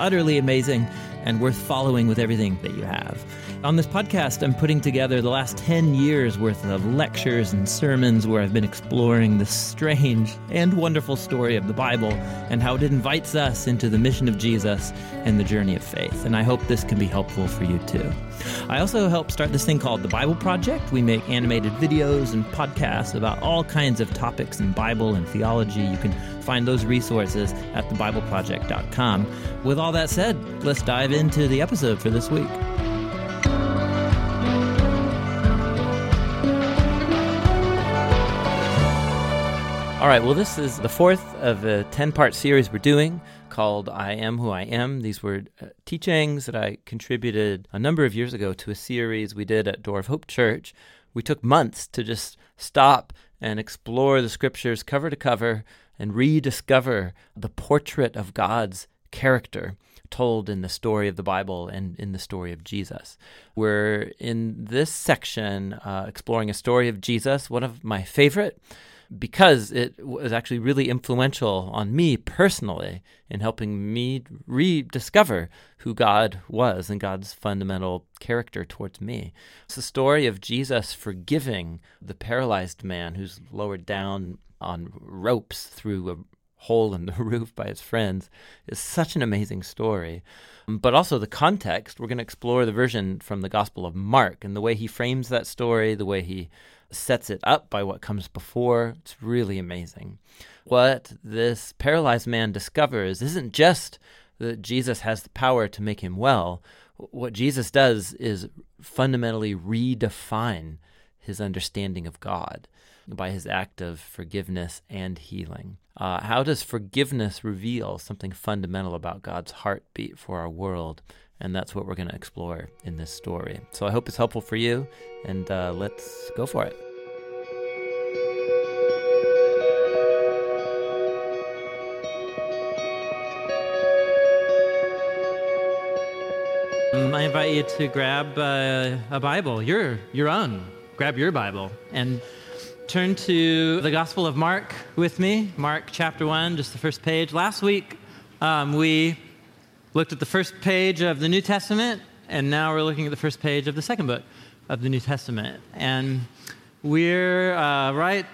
utterly amazing and worth following with everything that you have. On this podcast, I'm putting together the last 10 years worth of lectures and sermons where I've been exploring the strange and wonderful story of the Bible and how it invites us into the mission of Jesus and the journey of faith. And I hope this can be helpful for you too. I also help start this thing called the Bible Project. We make animated videos and podcasts about all kinds of topics in Bible and theology. You can find those resources at thebibleproject.com. With all that said, let's dive into the episode for this week. All right, well, this is the fourth of a 10 part series we're doing called I Am Who I Am. These were uh, teachings that I contributed a number of years ago to a series we did at Door of Hope Church. We took months to just stop and explore the scriptures cover to cover and rediscover the portrait of God's character told in the story of the Bible and in the story of Jesus. We're in this section uh, exploring a story of Jesus, one of my favorite because it was actually really influential on me personally in helping me rediscover who God was and God's fundamental character towards me. It's the story of Jesus forgiving the paralyzed man who's lowered down on ropes through a hole in the roof by his friends is such an amazing story. But also the context, we're going to explore the version from the Gospel of Mark and the way he frames that story, the way he sets it up by what comes before. It's really amazing. What this paralyzed man discovers isn't just that Jesus has the power to make him well. What Jesus does is fundamentally redefine his understanding of God by his act of forgiveness and healing. Uh, how does forgiveness reveal something fundamental about God's heartbeat for our world? And that's what we're going to explore in this story. So I hope it's helpful for you, and uh, let's go for it. I invite you to grab uh, a Bible, your, your own. Grab your Bible and turn to the Gospel of Mark with me. Mark chapter 1, just the first page. Last week, um, we looked at the first page of the New Testament, and now we're looking at the first page of the second book of the New Testament. And we're uh, right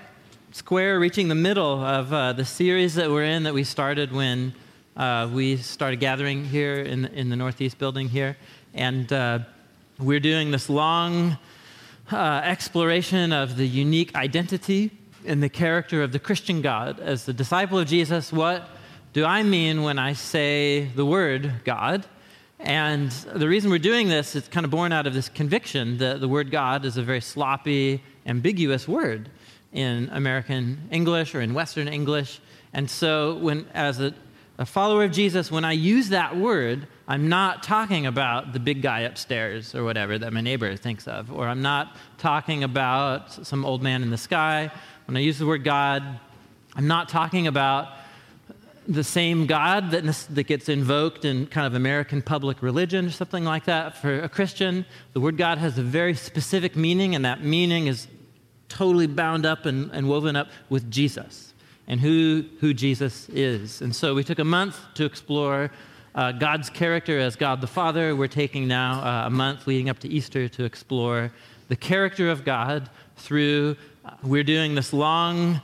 square, reaching the middle of uh, the series that we're in that we started when uh, we started gathering here in the, in the Northeast building here. And uh, we're doing this long uh, exploration of the unique identity and the character of the Christian God. As the disciple of Jesus, what do I mean when I say the word God? And the reason we're doing this is kind of born out of this conviction that the word God is a very sloppy, ambiguous word in American English or in Western English. And so, when, as a, a follower of Jesus, when I use that word, I'm not talking about the big guy upstairs or whatever that my neighbor thinks of, or I'm not talking about some old man in the sky. When I use the word God, I'm not talking about the same God that, that gets invoked in kind of American public religion or something like that. For a Christian, the word God has a very specific meaning, and that meaning is totally bound up and, and woven up with Jesus and who, who Jesus is. And so we took a month to explore uh, God's character as God the Father. We're taking now uh, a month leading up to Easter to explore the character of God through, uh, we're doing this long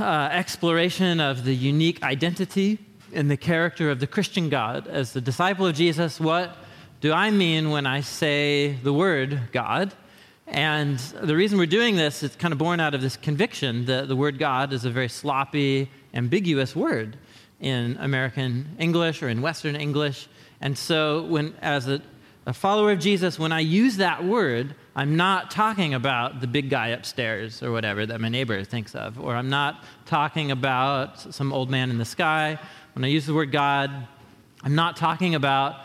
uh, exploration of the unique identity and the character of the Christian God. As the disciple of Jesus, what do I mean when I say the word God? And the reason we're doing this is kind of born out of this conviction that the word God is a very sloppy, ambiguous word in American English or in Western English. And so, when, as a, a follower of Jesus, when I use that word, I'm not talking about the big guy upstairs or whatever that my neighbor thinks of, or I'm not talking about some old man in the sky. When I use the word God, I'm not talking about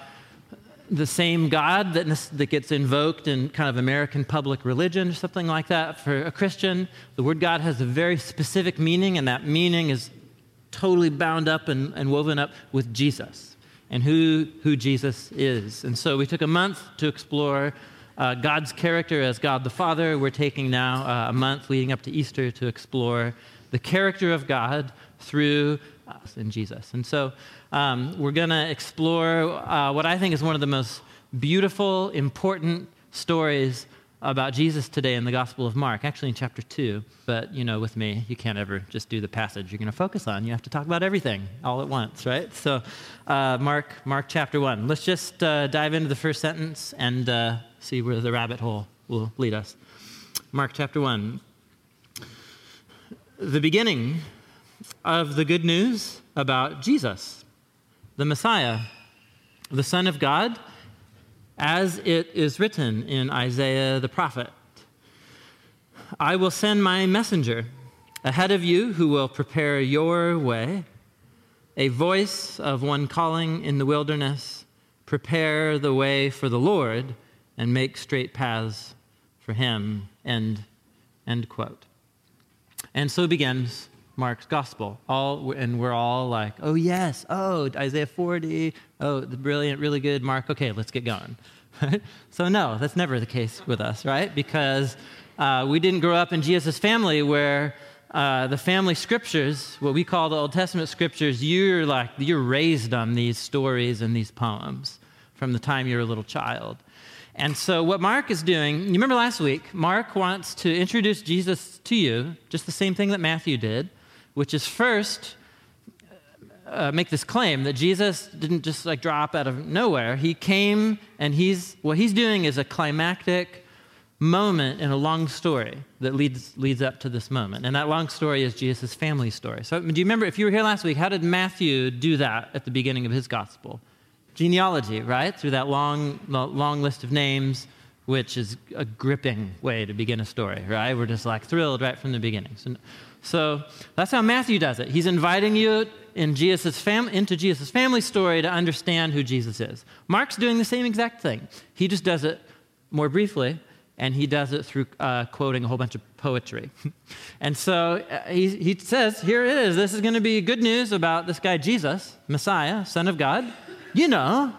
the same God that, that gets invoked in kind of American public religion or something like that. For a Christian, the word God has a very specific meaning, and that meaning is totally bound up and, and woven up with Jesus and who, who Jesus is. And so we took a month to explore uh, God's character as God the Father. We're taking now uh, a month leading up to Easter to explore the character of God through us in Jesus. And so um, we're going to explore uh, what I think is one of the most beautiful, important stories about Jesus today in the Gospel of Mark, actually in chapter 2. But, you know, with me, you can't ever just do the passage you're going to focus on. You have to talk about everything all at once, right? So, uh, Mark, Mark chapter 1. Let's just uh, dive into the first sentence and uh, see where the rabbit hole will lead us. Mark chapter 1. The beginning of the good news about Jesus, the Messiah, the Son of God as it is written in Isaiah the prophet I will send my messenger ahead of you who will prepare your way, a voice of one calling in the wilderness, prepare the way for the Lord and make straight paths for him. End, end quote. And so begins Mark's gospel. All, and we're all like, oh, yes, oh, Isaiah 40, oh, the brilliant, really good Mark. Okay, let's get going. so, no, that's never the case with us, right? Because uh, we didn't grow up in Jesus' family where uh, the family scriptures, what we call the Old Testament scriptures, you're like, you're raised on these stories and these poems from the time you're a little child. And so, what Mark is doing, you remember last week, Mark wants to introduce Jesus to you, just the same thing that Matthew did which is first uh, make this claim that Jesus didn't just like drop out of nowhere. He came and he's what he's doing is a climactic moment in a long story that leads leads up to this moment. And that long story is Jesus' family story. So do you remember if you were here last week, how did Matthew do that at the beginning of his gospel? Genealogy, right? Through that long long list of names which is a gripping way to begin a story, right? We're just like thrilled right from the beginning. So, so that's how Matthew does it. He's inviting you in Jesus fam- into Jesus' family story to understand who Jesus is. Mark's doing the same exact thing. He just does it more briefly, and he does it through uh, quoting a whole bunch of poetry. and so uh, he, he says, Here it is. This is going to be good news about this guy, Jesus, Messiah, Son of God. You know,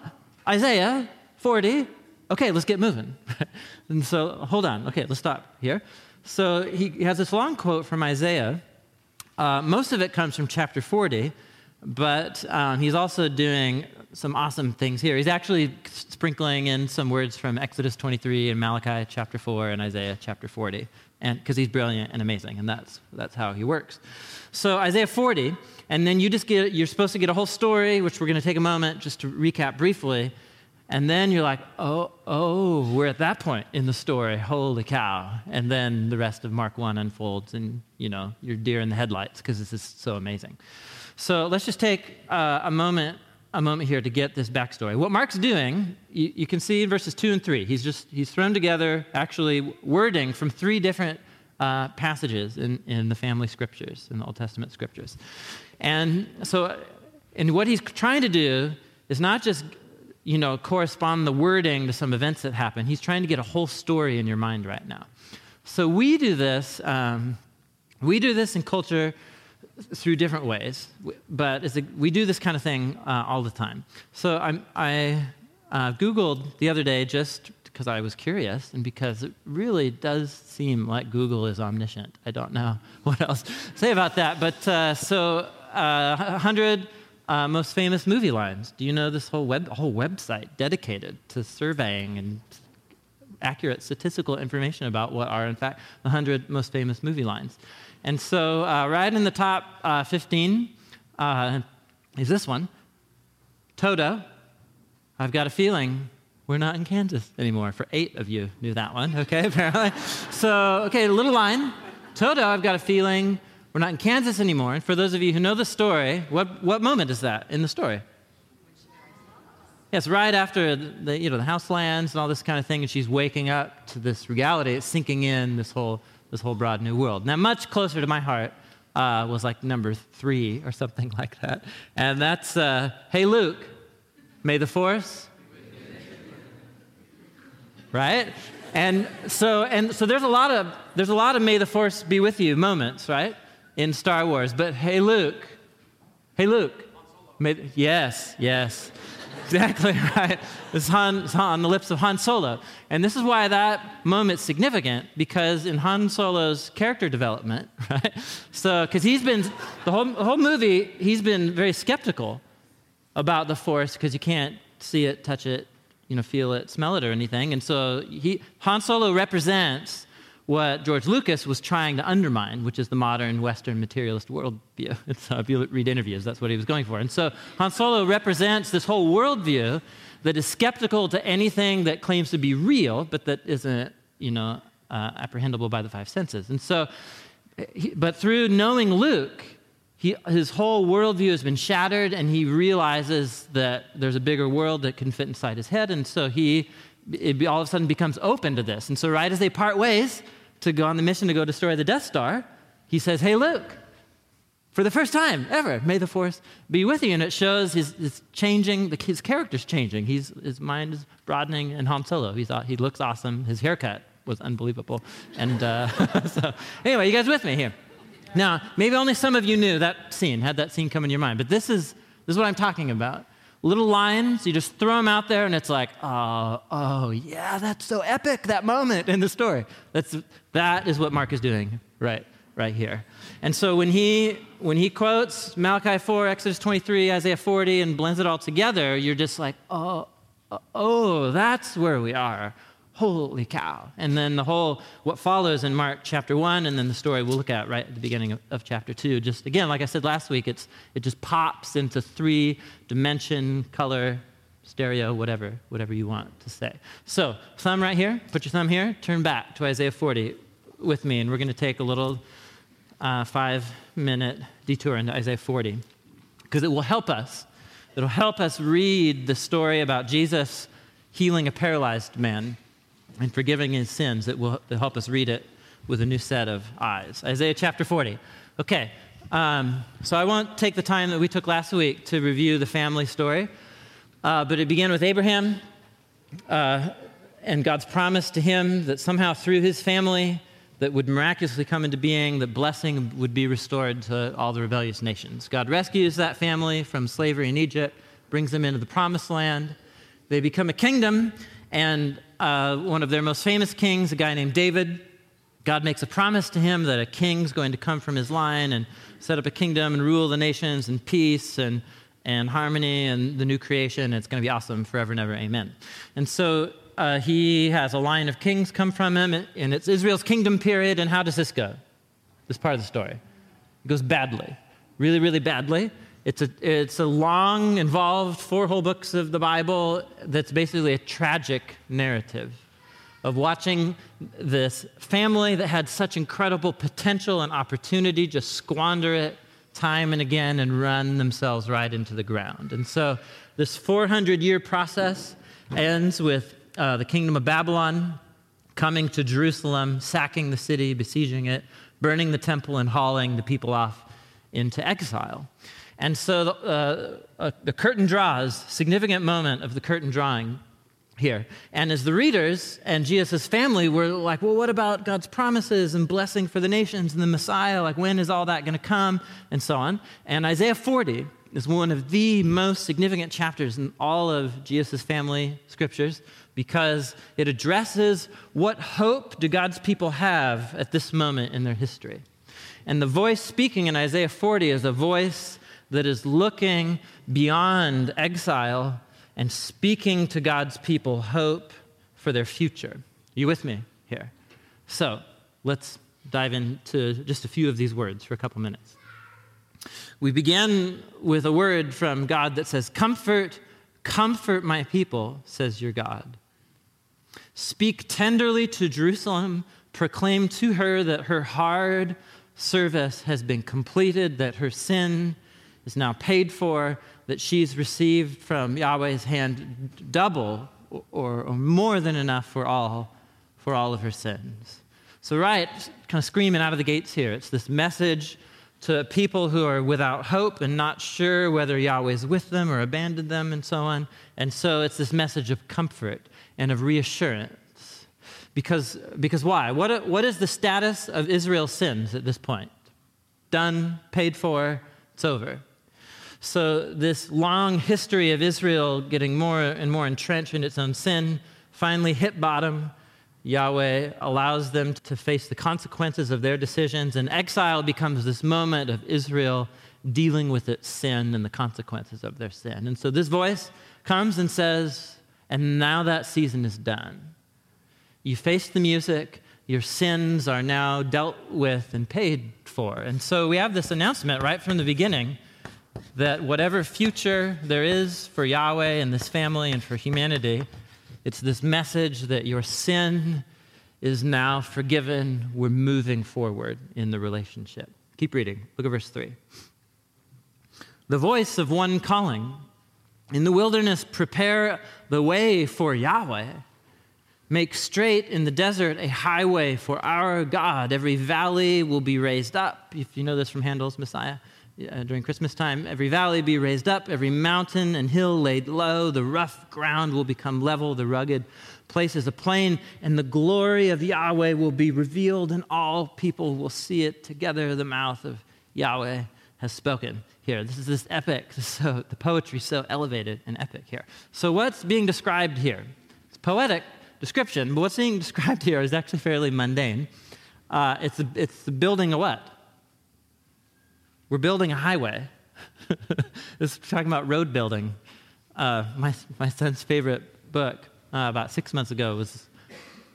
Isaiah 40. Okay, let's get moving. and so, hold on. Okay, let's stop here. So he has this long quote from Isaiah. Uh, most of it comes from chapter 40, but um, he's also doing some awesome things here. He's actually sprinkling in some words from Exodus 23 and Malachi chapter 4 and Isaiah chapter 40, and because he's brilliant and amazing, and that's that's how he works. So Isaiah 40, and then you just get you're supposed to get a whole story, which we're going to take a moment just to recap briefly. And then you're like, oh, oh, we're at that point in the story. Holy cow. And then the rest of Mark 1 unfolds, and, you know, you're deer in the headlights because this is so amazing. So let's just take uh, a moment a moment here to get this backstory. What Mark's doing, you, you, can see in verses two and three. He's just he's thrown together actually wording from three different uh, passages in, in the family scriptures, in the Old Testament scriptures. And so, and what he's trying to do is not just you know, correspond the wording to some events that happen. He's trying to get a whole story in your mind right now. So we do this. Um, we do this in culture through different ways, but a, we do this kind of thing uh, all the time. So I'm, i uh, Googled the other day just because I was curious and because it really does seem like Google is omniscient. I don't know what else to say about that. But uh, so uh, 100 uh, most famous movie lines. Do you know this whole web whole website dedicated to surveying and accurate statistical information about what are in fact the 100 most famous movie lines? And so, uh, right in the top uh, 15 uh, is this one Toto. I've got a feeling we're not in Kansas anymore. For eight of you knew that one, okay, apparently. so, okay, little line. Toto, I've got a feeling we're not in Kansas anymore. And for those of you who know the story, what, what moment is that in the story? Yes, right after the, you know, the house lands and all this kind of thing, and she's waking up to this reality. It's sinking in this whole, this whole broad new world. Now, much closer to my heart uh, was like number three or something like that. And that's, uh, hey, Luke, may the force. Right? And so, and so there's a lot of, there's a lot of may the force be with you moments, right? In Star Wars. But hey, Luke, hey, Luke, yes, yes. Exactly right. It's Han, it's on the lips of Han Solo. And this is why that moment's significant, because in Han Solo's character development, right? So, because he's been, the whole, the whole movie, he's been very skeptical about the Force because you can't see it, touch it, you know, feel it, smell it, or anything. And so he, Han Solo represents what George Lucas was trying to undermine, which is the modern Western materialist worldview. So if you read interviews, that's what he was going for. And so Han Solo represents this whole worldview that is skeptical to anything that claims to be real, but that isn't, you know, uh, apprehendable by the five senses. And so, he, but through knowing Luke, he, his whole worldview has been shattered, and he realizes that there's a bigger world that can fit inside his head. And so he it all of a sudden becomes open to this. And so, right as they part ways to go on the mission to go destroy the Death Star, he says, Hey, Luke, for the first time ever, may the Force be with you. And it shows his, his changing, his character's changing. He's, his mind is broadening. And Han Solo, He thought he looks awesome. His haircut was unbelievable. And uh, so, anyway, you guys with me here? Now, maybe only some of you knew that scene, had that scene come in your mind, but this is, this is what I'm talking about little lines. You just throw them out there, and it's like, oh, oh, yeah, that's so epic, that moment in the story. That's, that is what Mark is doing right, right here. And so when he, when he quotes Malachi 4, Exodus 23, Isaiah 40, and blends it all together, you're just like, oh, oh, oh that's where we are holy cow. And then the whole, what follows in Mark chapter 1, and then the story we'll look at right at the beginning of, of chapter 2. Just again, like I said last week, it's, it just pops into three dimension, color, stereo, whatever, whatever you want to say. So, thumb right here, put your thumb here, turn back to Isaiah 40 with me, and we're going to take a little uh, five minute detour into Isaiah 40 because it will help us. It'll help us read the story about Jesus healing a paralyzed man and forgiving his sins that will help us read it with a new set of eyes. Isaiah chapter 40. Okay, um, so I won't take the time that we took last week to review the family story, uh, but it began with Abraham uh, and God's promise to him that somehow through his family that would miraculously come into being, that blessing would be restored to all the rebellious nations. God rescues that family from slavery in Egypt, brings them into the promised land. They become a kingdom, and uh, one of their most famous kings, a guy named David, God makes a promise to him that a king's going to come from his line and set up a kingdom and rule the nations in peace and, and harmony and the new creation. It's going to be awesome forever and ever. Amen. And so uh, he has a line of kings come from him, and it's Israel's kingdom period. And how does this go? This part of the story. It goes badly, really, really badly. It's a, it's a long, involved four whole books of the Bible that's basically a tragic narrative of watching this family that had such incredible potential and opportunity just squander it time and again and run themselves right into the ground. And so this 400 year process ends with uh, the kingdom of Babylon coming to Jerusalem, sacking the city, besieging it, burning the temple, and hauling the people off into exile. And so the, uh, uh, the curtain draws, significant moment of the curtain drawing here. And as the readers and Jesus' family were like, well, what about God's promises and blessing for the nations and the Messiah? Like, when is all that going to come? And so on. And Isaiah 40 is one of the most significant chapters in all of Jesus' family scriptures because it addresses what hope do God's people have at this moment in their history. And the voice speaking in Isaiah 40 is a voice that is looking beyond exile and speaking to God's people hope for their future. You with me here? So let's dive into just a few of these words for a couple minutes. We begin with a word from God that says, Comfort, comfort my people, says your God. Speak tenderly to Jerusalem, proclaim to her that her hard service has been completed, that her sin is now paid for, that she's received from Yahweh's hand double or, or more than enough for all, for all of her sins. So, right, kind of screaming out of the gates here, it's this message to people who are without hope and not sure whether Yahweh's with them or abandoned them and so on. And so it's this message of comfort and of reassurance. Because, because why? What, what is the status of Israel's sins at this point? Done, paid for, it's over. So, this long history of Israel getting more and more entrenched in its own sin finally hit bottom. Yahweh allows them to face the consequences of their decisions, and exile becomes this moment of Israel dealing with its sin and the consequences of their sin. And so this voice comes and says, And now that season is done. You face the music, your sins are now dealt with and paid for. And so we have this announcement right from the beginning that whatever future there is for Yahweh and this family and for humanity, it's this message that your sin is now forgiven. We're moving forward in the relationship. Keep reading. Look at verse 3. The voice of one calling, In the wilderness, prepare the way for Yahweh. Make straight in the desert a highway for our God. Every valley will be raised up. If you know this from Handel's Messiah during Christmas time, every valley be raised up, every mountain and hill laid low. The rough ground will become level, the rugged places a plain, and the glory of Yahweh will be revealed, and all people will see it together. The mouth of Yahweh has spoken here. This is this epic. So the poetry so elevated and epic here. So what's being described here? It's poetic description, but what's being described here is actually fairly mundane. Uh, it's, the, it's the building of what? We're building a highway. this is talking about road building. Uh, my, my son's favorite book uh, about six months ago was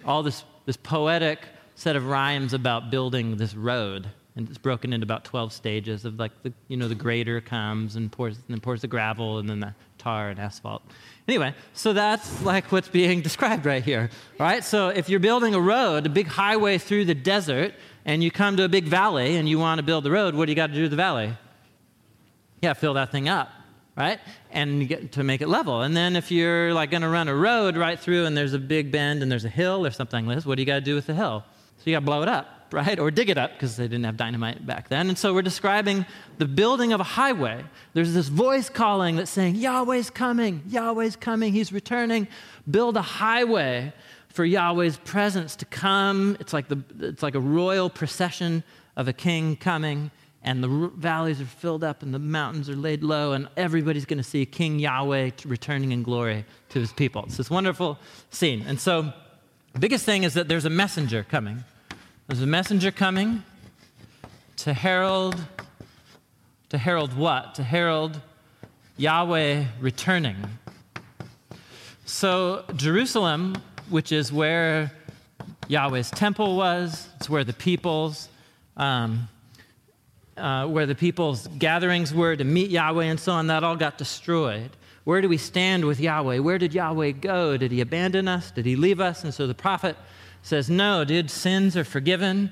all this, this poetic set of rhymes about building this road. And it's broken into about 12 stages of like the, you know, the grader comes and pours, and then pours the gravel and then the tar and asphalt. Anyway, so that's like what's being described right here, right? So if you're building a road, a big highway through the desert, and you come to a big valley and you want to build the road, what do you got to do to the valley? Yeah, fill that thing up, right? And to make it level. And then if you're like going to run a road right through and there's a big bend and there's a hill or something like this, what do you got to do with the hill? So you got to blow it up, right? Or dig it up because they didn't have dynamite back then. And so we're describing the building of a highway. There's this voice calling that's saying, Yahweh's coming, Yahweh's coming, He's returning. Build a highway for Yahweh's presence to come. It's like, the, it's like a royal procession of a king coming, and the r- valleys are filled up, and the mountains are laid low, and everybody's going to see King Yahweh returning in glory to his people. It's this wonderful scene. And so, the biggest thing is that there's a messenger coming. There's a messenger coming to herald, to herald what? To herald Yahweh returning. So, Jerusalem which is where Yahweh's temple was. It's where the people's um, uh, where the people's gatherings were to meet Yahweh and so on. That all got destroyed. Where do we stand with Yahweh? Where did Yahweh go? Did he abandon us? Did he leave us? And so the prophet says, No, dude, sins are forgiven.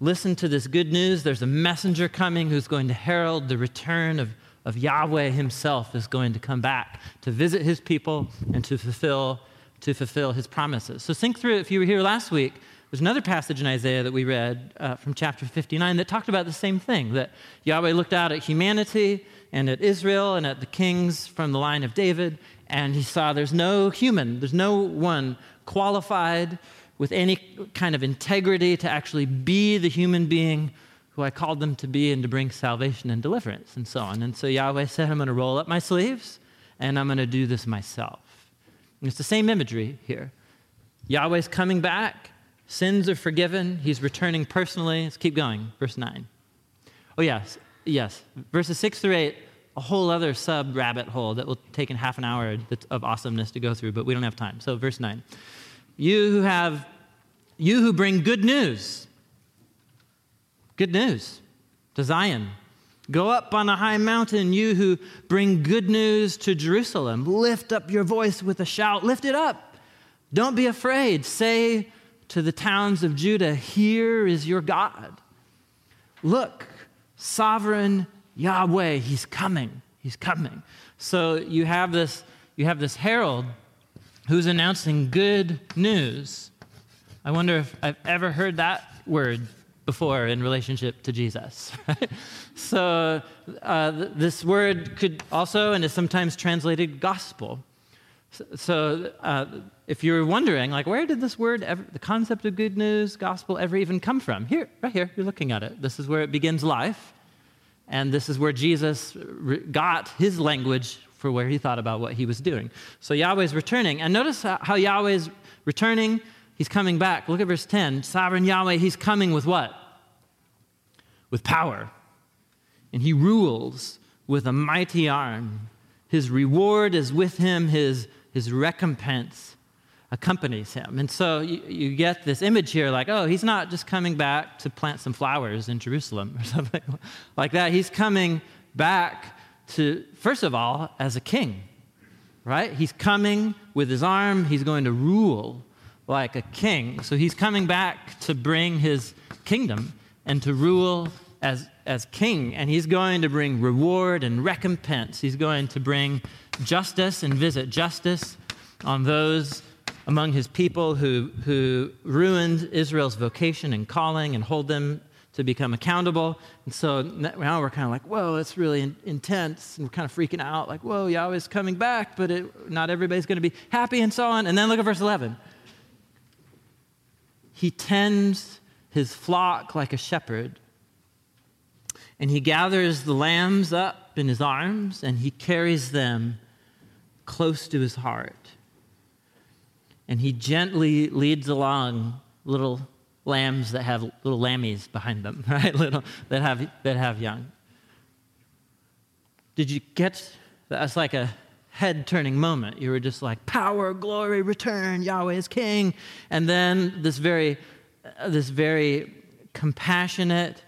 Listen to this good news. There's a messenger coming who's going to herald the return of, of Yahweh himself, is going to come back to visit his people and to fulfill to fulfill his promises. So think through, if you were here last week, there's another passage in Isaiah that we read uh, from chapter 59 that talked about the same thing that Yahweh looked out at humanity and at Israel and at the kings from the line of David, and he saw there's no human, there's no one qualified with any kind of integrity to actually be the human being who I called them to be and to bring salvation and deliverance and so on. And so Yahweh said, I'm going to roll up my sleeves and I'm going to do this myself. It's the same imagery here. Yahweh's coming back, sins are forgiven, he's returning personally. Let's keep going. Verse 9. Oh, yes, yes. Verses 6 through 8, a whole other sub rabbit hole that will take in half an hour of awesomeness to go through, but we don't have time. So, verse 9. You who have, you who bring good news, good news to Zion, Go up on a high mountain, you who bring good news to Jerusalem. Lift up your voice with a shout. Lift it up. Don't be afraid. Say to the towns of Judah, Here is your God. Look, sovereign Yahweh, he's coming. He's coming. So you have this, you have this herald who's announcing good news. I wonder if I've ever heard that word before in relationship to Jesus. so uh, this word could also and is sometimes translated gospel. So, uh, if you're wondering, like, where did this word, ever, the concept of good news, gospel, ever even come from? Here, right here, you're looking at it. This is where it begins life. And this is where Jesus got his language for where he thought about what he was doing. So Yahweh's returning. And notice how Yahweh's returning. He's coming back. Look at verse 10. Sovereign Yahweh, he's coming with what? With power. And he rules with a mighty arm. His reward is with him, his, his recompense accompanies him. And so you, you, get this image here like, oh, he's not just coming back to plant some flowers in Jerusalem or something like that. He's coming back to, first of all, as a king, right? He's coming with his arm, he's going to rule like a king. So he's coming back to bring his kingdom and to rule as, as king. And he's going to bring reward and recompense. He's going to bring justice and visit justice on those among his people who, who ruined Israel's vocation and calling and hold them to become accountable. And so now we're kind of like, whoa, it's really intense. And we're kind of freaking out, like, whoa, Yahweh's coming back, but it, not everybody's going to be happy and so on. And then look at verse 11. He tends his flock like a shepherd, and he gathers the lambs up in his arms, and he carries them close to his heart and he gently leads along little lambs that have little lammies behind them, right? Little that have that have young. Did you get that's like a head turning moment. You were just like, power, glory, return, Yahweh is king. And then this very, uh, this very compassionate,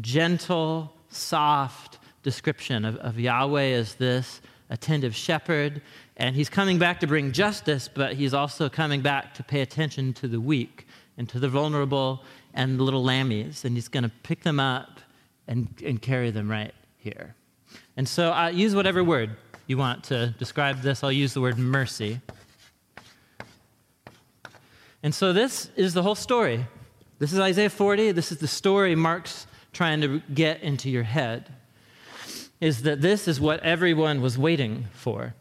gentle, soft description of, of Yahweh as this attentive shepherd and he's coming back to bring justice, but he's also coming back to pay attention to the weak and to the vulnerable and the little lammies. And he's going to pick them up and, and carry them right here. And so use whatever word you want to describe this. I'll use the word mercy. And so this is the whole story. This is Isaiah 40. This is the story Mark's trying to get into your head. Is that this is what everyone was waiting for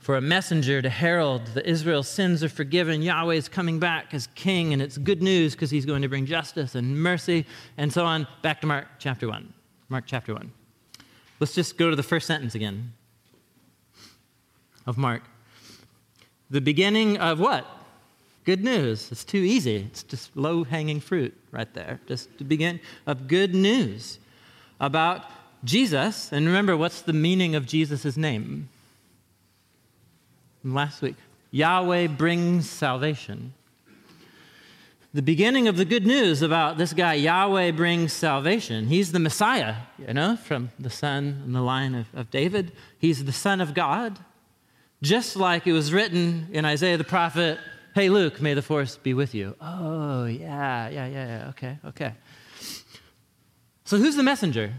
for a messenger to herald that Israel's sins are forgiven. Yahweh is coming back as king, and it's good news because he's going to bring justice and mercy and so on. Back to Mark chapter 1. Mark chapter 1. Let's just go to the first sentence again of Mark. The beginning of what? Good news. It's too easy. It's just low hanging fruit right there. Just the begin of good news about Jesus. And remember, what's the meaning of Jesus' name? last week. Yahweh brings salvation. The beginning of the good news about this guy, Yahweh brings salvation. He's the Messiah, you know, from the son and the line of, of David. He's the Son of God. Just like it was written in Isaiah the prophet, Hey, Luke, may the force be with you. Oh, yeah, yeah, yeah, yeah. Okay, okay. So, who's the messenger?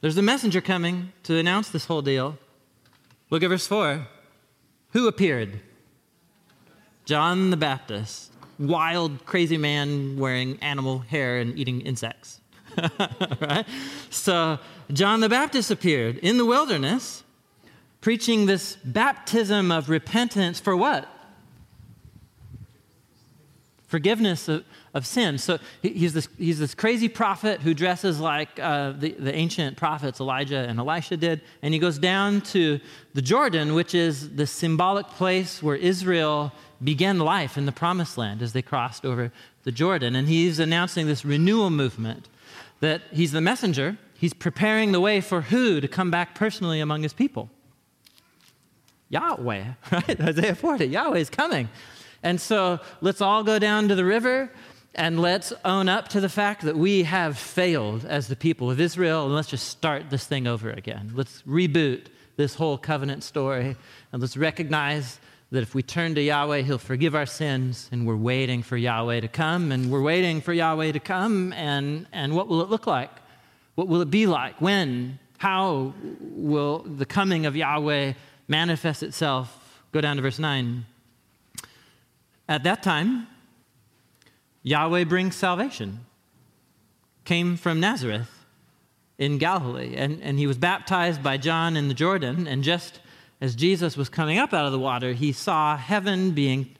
There's a messenger coming to announce this whole deal. Look at verse 4. Who appeared? John the Baptist, wild, crazy man wearing animal hair and eating insects. right? So, John the Baptist appeared in the wilderness, preaching this baptism of repentance for what? Forgiveness of, of sin. So he's this, he's this crazy prophet who dresses like uh, the, the ancient prophets Elijah and Elisha did. And he goes down to the Jordan, which is the symbolic place where Israel began life in the promised land as they crossed over the Jordan. And he's announcing this renewal movement that he's the messenger. He's preparing the way for who to come back personally among his people? Yahweh, right? Isaiah 40. Yahweh is coming. And so let's all go down to the river and let's own up to the fact that we have failed as the people of Israel, and let's just start this thing over again. Let's reboot this whole covenant story, and let's recognize that if we turn to Yahweh, He'll forgive our sins, and we're waiting for Yahweh to come, and we're waiting for Yahweh to come, and, and what will it look like? What will it be like? When? How will the coming of Yahweh manifest itself? Go down to verse 9. At that time, Yahweh brings salvation. Came from Nazareth in Galilee, and, and he was baptized by John in the Jordan. And just as Jesus was coming up out of the water, he saw heaven being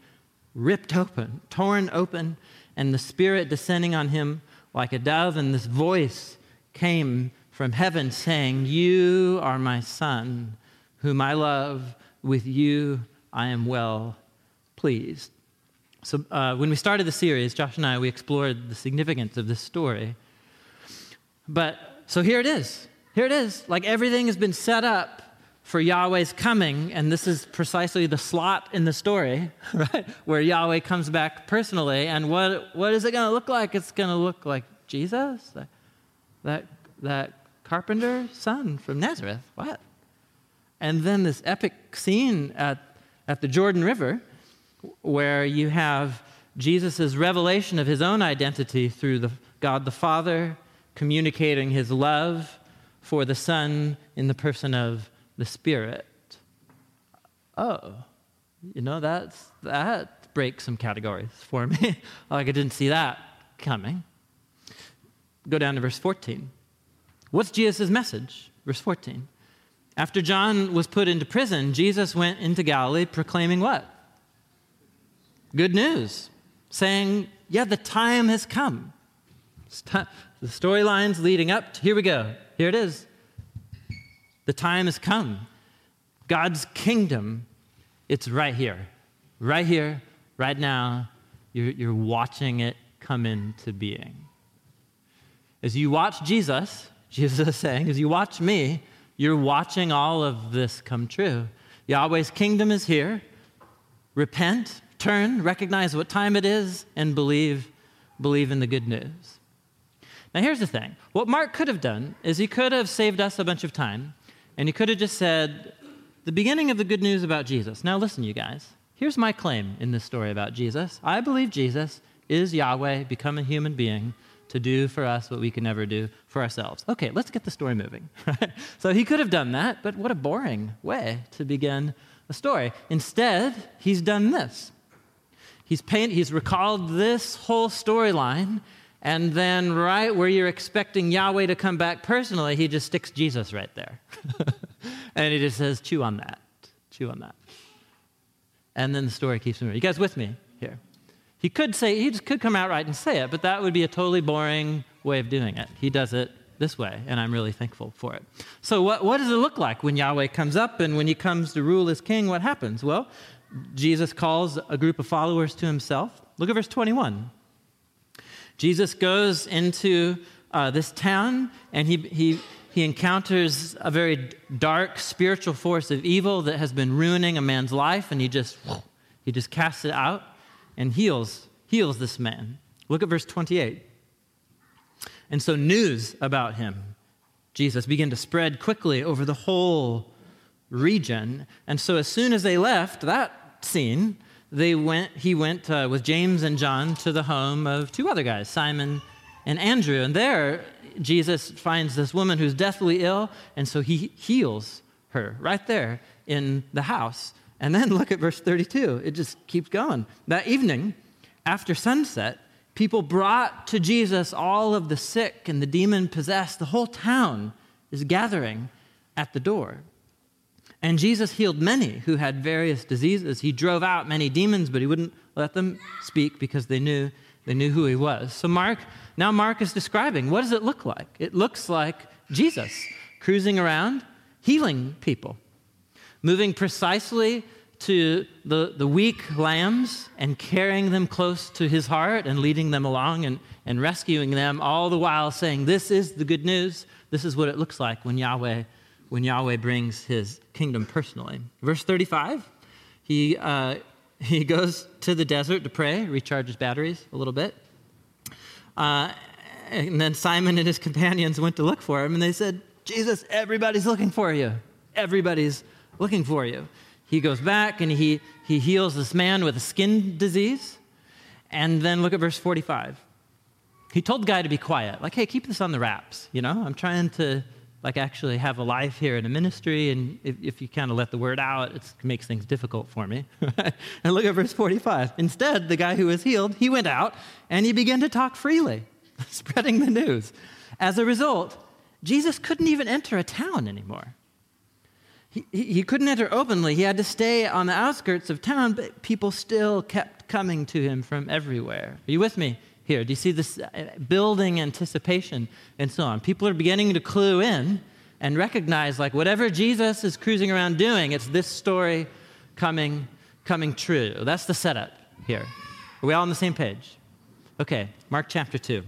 ripped open, torn open, and the Spirit descending on him like a dove, and this voice came from heaven saying, You are my son, whom I love. With you I am well pleased. So, uh, when we started the series, Josh and I, we explored the significance of this story. But, so here it is. Here it is. Like everything has been set up for Yahweh's coming, and this is precisely the slot in the story, right? Where Yahweh comes back personally. And what, what is it going to look like? It's going to look like Jesus, that, that, that carpenter son from Nazareth. What? And then this epic scene at, at the Jordan River where you have Jesus' revelation of his own identity through the, God the Father communicating his love for the Son in the person of the Spirit. Oh, you know, that's, that breaks some categories for me. like I didn't see that coming. Go down to verse 14. What's Jesus' message? Verse 14. After John was put into prison, Jesus went into Galilee proclaiming what? Good news, saying, Yeah, the time has come. The storylines leading up, to, here we go. Here it is. The time has come. God's kingdom, it's right here. Right here, right now. You're, you're watching it come into being. As you watch Jesus, Jesus is saying, as you watch me, you're watching all of this come true. Yahweh's kingdom is here. Repent, turn, recognize what time it is, and believe, believe in the good news. Now, here's the thing what Mark could have done is he could have saved us a bunch of time and he could have just said, the beginning of the good news about Jesus. Now, listen, you guys. Here's my claim in this story about Jesus I believe Jesus is Yahweh, become a human being to do for us what we can never do for ourselves. Okay, let's get the story moving. so he could have done that, but what a boring way to begin a story. Instead, he's done this. He's, paint, he's recalled this whole storyline and then, right where you're expecting Yahweh to come back personally, he just sticks Jesus right there. and he just says, chew on that, chew on that. And then the story keeps moving. You guys with me? He could say, he could come out right and say it, but that would be a totally boring way of doing it. He does it this way, and I'm really thankful for it. So, what, what does it look like when Yahweh comes up and when he comes to rule as king? What happens? Well, Jesus calls a group of followers to himself. Look at verse 21. Jesus goes into uh, this town and he, he, he encounters a very dark spiritual force of evil that has been ruining a man's life, and he just, he just casts it out and heals, heals this man. Look at verse 28. And so news about him, Jesus, began to spread quickly over the whole region. And so as soon as they left that scene, they went, he went uh, with James and John to the home of two other guys, Simon and Andrew. And there, Jesus finds this woman who's deathly ill, and so he heals her right there in the house. And then look at verse 32. It just keeps going. That evening, after sunset, people brought to Jesus all of the sick and the demon possessed. The whole town is gathering at the door. And Jesus healed many who had various diseases. He drove out many demons, but he wouldn't let them speak because they knew they knew who he was. So Mark, now Mark is describing what does it look like? It looks like Jesus cruising around, healing people, moving precisely to the, the weak lambs and carrying them close to his heart and leading them along and, and rescuing them, all the while saying, This is the good news. This is what it looks like when Yahweh when Yahweh brings his kingdom personally. Verse 35, he, uh, he goes to the desert to pray, recharges batteries a little bit. Uh, and then Simon and his companions went to look for him, and they said, Jesus, everybody's looking for you. Everybody's looking for you. He goes back and he, he heals this man with a skin disease. And then look at verse 45. He told the guy to be quiet, like, hey, keep this on the wraps. You know, I'm trying to like actually have a life here in a ministry, and if, if you kind of let the word out, it makes things difficult for me. and look at verse 45. Instead, the guy who was healed, he went out and he began to talk freely, spreading the news. As a result, Jesus couldn't even enter a town anymore. He, he couldn't enter openly. He had to stay on the outskirts of town, but people still kept coming to him from everywhere. Are you with me? here? Do you see this uh, building anticipation and so on? People are beginning to clue in and recognize like whatever Jesus is cruising around doing, it's this story coming coming true. That's the setup here. Are we all on the same page? Okay, Mark chapter 2.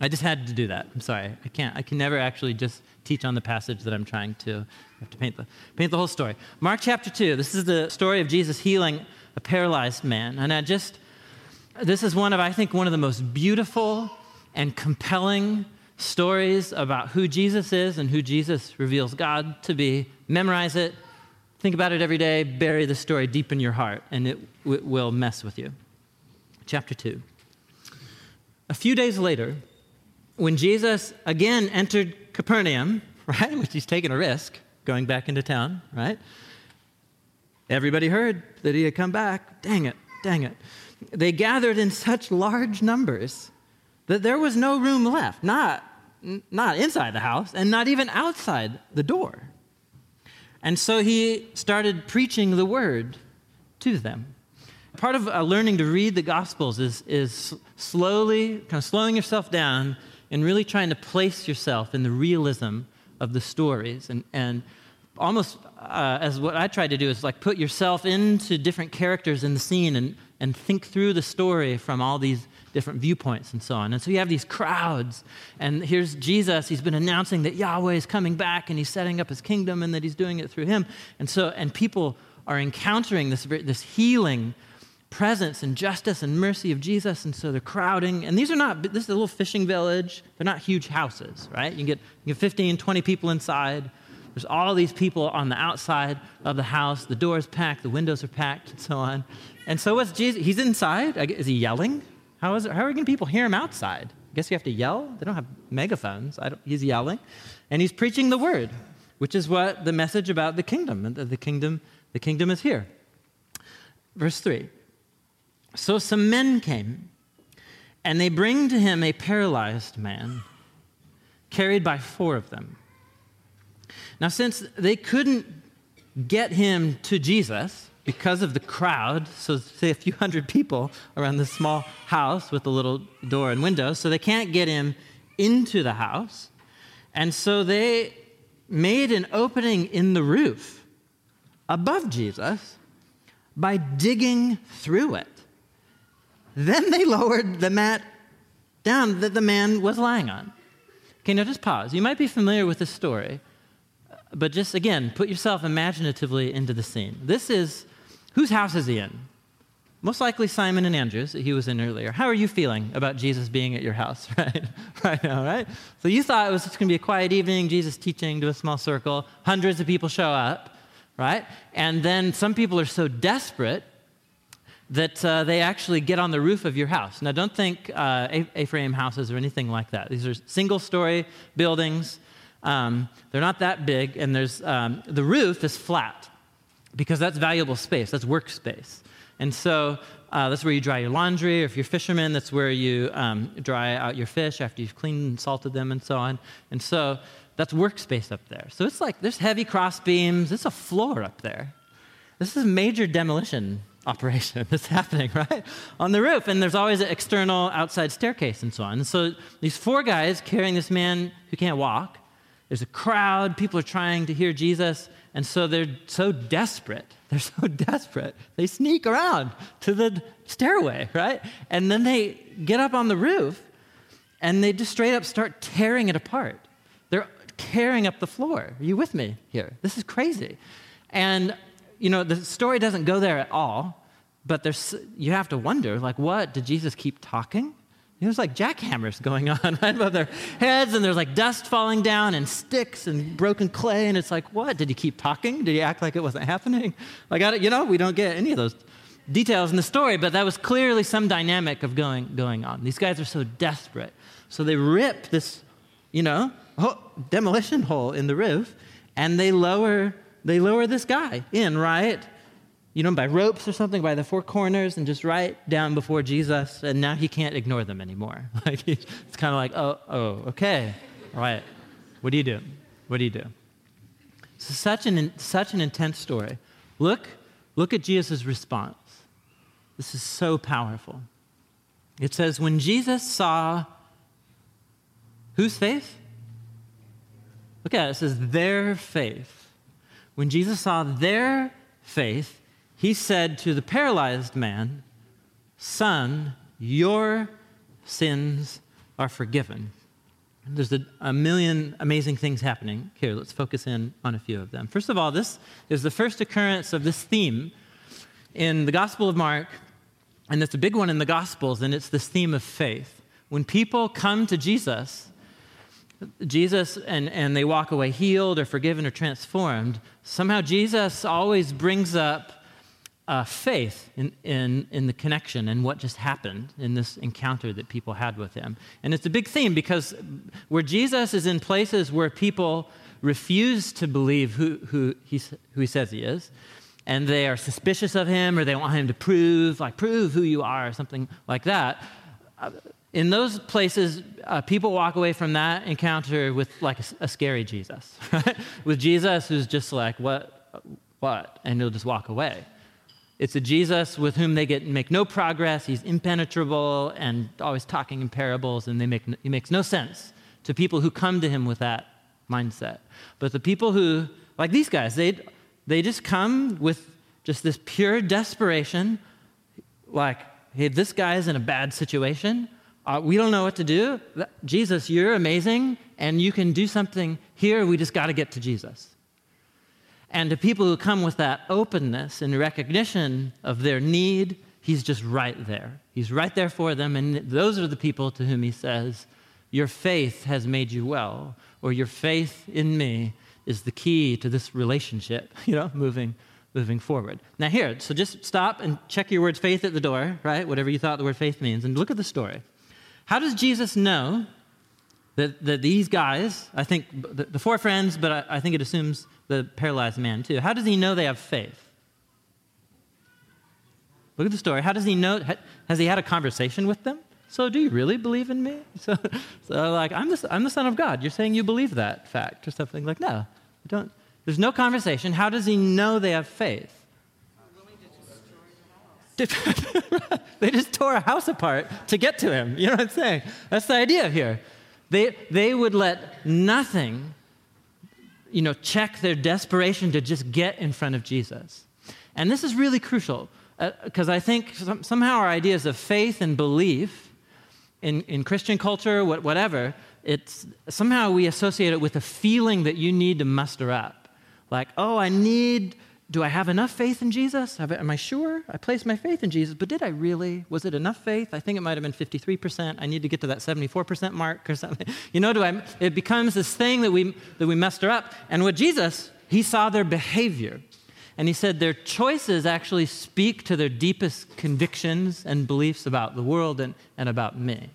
I just had to do that. I'm sorry. I can't I can never actually just teach on the passage that I'm trying to have to paint the paint the whole story. Mark chapter 2. This is the story of Jesus healing a paralyzed man. And I just this is one of I think one of the most beautiful and compelling stories about who Jesus is and who Jesus reveals God to be. Memorize it, think about it every day, bury the story deep in your heart, and it, it will mess with you. Chapter 2. A few days later, when Jesus again entered Capernaum, right, which he's taking a risk going back into town, right? Everybody heard that he had come back. Dang it, dang it. They gathered in such large numbers that there was no room left, not not inside the house and not even outside the door. And so he started preaching the word to them. Part of uh, learning to read the Gospels is, is slowly, kind of slowing yourself down and really trying to place yourself in the realism of the stories. And, and almost uh, as what I try to do is like put yourself into different characters in the scene and, and think through the story from all these different viewpoints and so on. And so you have these crowds, and here's Jesus. He's been announcing that Yahweh is coming back and he's setting up his kingdom and that he's doing it through him. And so, and people are encountering this, this healing presence and justice and mercy of Jesus, and so they're crowding. And these are not, this is a little fishing village. They're not huge houses, right? You can get, you get 15, 20 people inside. There's all these people on the outside of the house. The door's packed, the windows are packed, and so on. And so what's Jesus? He's inside. Is he yelling? How, is it, how are going people hear him outside? I guess you have to yell. They don't have megaphones. he's yelling. And he's preaching the word, which is what the message about the kingdom. The kingdom, the kingdom is here. Verse 3. So some men came, and they bring to him a paralyzed man, carried by four of them. Now, since they couldn't get him to Jesus, because of the crowd, so say a few hundred people around this small house with a little door and window, so they can't get him into the house. And so they made an opening in the roof above Jesus by digging through it. Then they lowered the mat down that the man was lying on. Okay, now just pause. You might be familiar with this story, but just again, put yourself imaginatively into the scene. This is Whose house is he in? Most likely Simon and Andrew's that he was in earlier. How are you feeling about Jesus being at your house right, right now, right? So you thought it was just going to be a quiet evening, Jesus teaching to a small circle, hundreds of people show up, right? And then some people are so desperate that uh, they actually get on the roof of your house. Now, don't think uh, A-frame houses or anything like that. These are single-story buildings. Um, they're not that big, and there's um, the roof is flat because that's valuable space, that's workspace. And so uh, that's where you dry your laundry, or if you're fishermen, that's where you um, dry out your fish after you've cleaned and salted them and so on. And so that's workspace up there. So it's like there's heavy cross beams, it's a floor up there. This is major demolition operation that's happening, right? On the roof. And there's always an external outside staircase and so on. And so these four guys carrying this man who can't walk, there's a crowd, people are trying to hear Jesus. And so they're so desperate. They're so desperate. They sneak around to the stairway, right? And then they get up on the roof and they just straight up start tearing it apart. They're tearing up the floor. Are you with me here? This is crazy. And, you know, the story doesn't go there at all, but there's, you have to wonder, like, what? Did Jesus keep talking? There's like jackhammers going on right above their heads, and there's like dust falling down and sticks and broken clay. And it's like, what? Did he keep talking? Did he act like it wasn't happening? Like, I, you know, we don't get any of those details in the story, but that was clearly some dynamic of going, going on. These guys are so desperate. So they rip this, you know, demolition hole in the roof, and they lower, they lower this guy in, right? You know, by ropes or something, by the four corners, and just right down before Jesus, and now he can't ignore them anymore. Like it's kind of like, oh, oh, okay, all right. What do you do? What do you do? So such an such an intense story. Look, look at Jesus' response. This is so powerful. It says, when Jesus saw whose faith? Look at it. It says, their faith. When Jesus saw their faith, he said to the paralyzed man, Son, your sins are forgiven. There's a, a, million amazing things happening here. Let's focus in on a few of them. First of all, this is the first occurrence of this theme in the Gospel of Mark, and it's a big one in the Gospels, and it's this theme of faith. When people come to Jesus, Jesus and, and they walk away healed or forgiven or transformed, somehow Jesus always brings up uh, faith in, in, in the connection and what just happened in this encounter that people had with him. And it's a big theme because where Jesus is in places where people refuse to believe who, who, he, who he says he is, and they are suspicious of him or they want him to prove, like, prove who you are or something like that. Uh, in those places, uh, people walk away from that encounter with like a, a scary Jesus, with Jesus who's just like, what, what? And he'll just walk away. It's a Jesus with whom they get make no progress. He's impenetrable and always talking in parables, and they make, he makes no sense to people who come to him with that mindset. But the people who, like these guys, they, they just come with just this pure desperation, like, hey, this guy is in a bad situation. Uh, we don't know what to do. Jesus, you're amazing, and you can do something here. We just got to get to Jesus. And to people who come with that openness and recognition of their need, he's just right there. He's right there for them. And those are the people to whom he says, Your faith has made you well, or your faith in me is the key to this relationship, you know, moving, moving forward. Now, here, so just stop and check your words faith at the door, right? Whatever you thought the word faith means, and look at the story. How does Jesus know that, that these guys, I think the, the four friends, but I, I think it assumes the paralyzed man too. How does he know they have faith? Look at the story. How does he know? Has he had a conversation with them? So, do you really believe in me? So, so like, I'm the, I'm the Son of God. You're saying you believe that fact or something like, no, don't. There's no conversation. How does he know they have faith? they just tore a house apart to get to him. You know what I'm saying? That's the idea here. They, they would let nothing you know, check their desperation to just get in front of Jesus. And this is really crucial because uh, I think some, somehow our ideas of faith and belief in, in Christian culture, what, whatever, it's somehow we associate it with a feeling that you need to muster up. Like, oh, I need do I have enough faith in Jesus? Am I sure? I placed my faith in Jesus, but did I really? Was it enough faith? I think it might have been 53%. I need to get to that 74% mark or something. You know, do I, it becomes this thing that we, that we muster up. And with Jesus, he saw their behavior. And he said their choices actually speak to their deepest convictions and beliefs about the world and, and about me.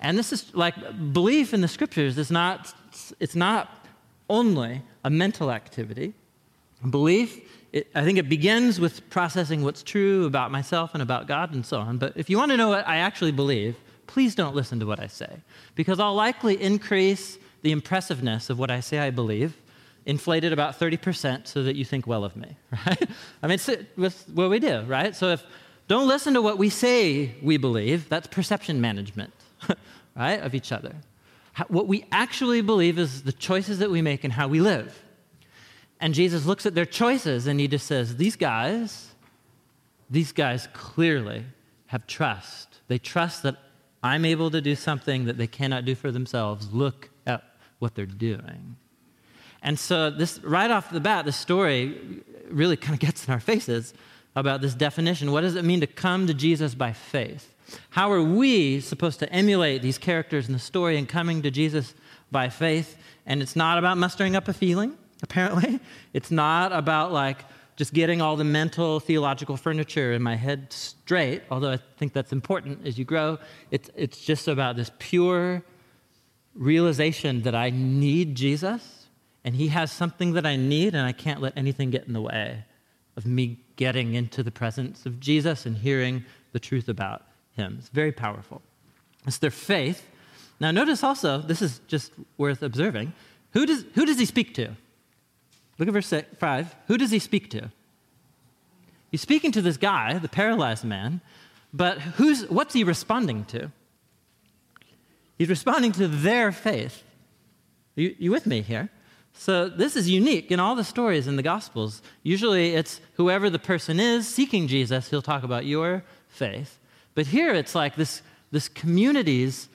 And this is like belief in the scriptures is not, it's not only a mental activity. Belief it, I think it begins with processing what's true about myself and about God and so on. But if you want to know what I actually believe, please don't listen to what I say, because I'll likely increase the impressiveness of what I say I believe, inflated about 30% so that you think well of me, right? I mean, it's what we do, right? So if don't listen to what we say we believe, that's perception management, right, of each other. What we actually believe is the choices that we make and how we live. And Jesus looks at their choices and he just says, These guys, these guys clearly have trust. They trust that I'm able to do something that they cannot do for themselves. Look at what they're doing. And so, this right off the bat, the story really kind of gets in our faces about this definition. What does it mean to come to Jesus by faith? How are we supposed to emulate these characters in the story and coming to Jesus by faith? And it's not about mustering up a feeling apparently. It's not about like just getting all the mental theological furniture in my head straight, although I think that's important as you grow. It's, it's just about this pure realization that I need Jesus and he has something that I need, and I can't let anything get in the way of me getting into the presence of Jesus and hearing the truth about him. It's very powerful. It's their faith. Now, notice also, this is just worth observing. Who does, who does he speak to? Look at verse 5. Who does he speak to? He's speaking to this guy, the paralyzed man, But who's, what's he responding to? He's responding to their faith. You, you with me here? So this is unique in all the stories in the Gospels. Usually it's whoever the person is seeking Jesus, he'll talk about your faith. But here it's like this, this community's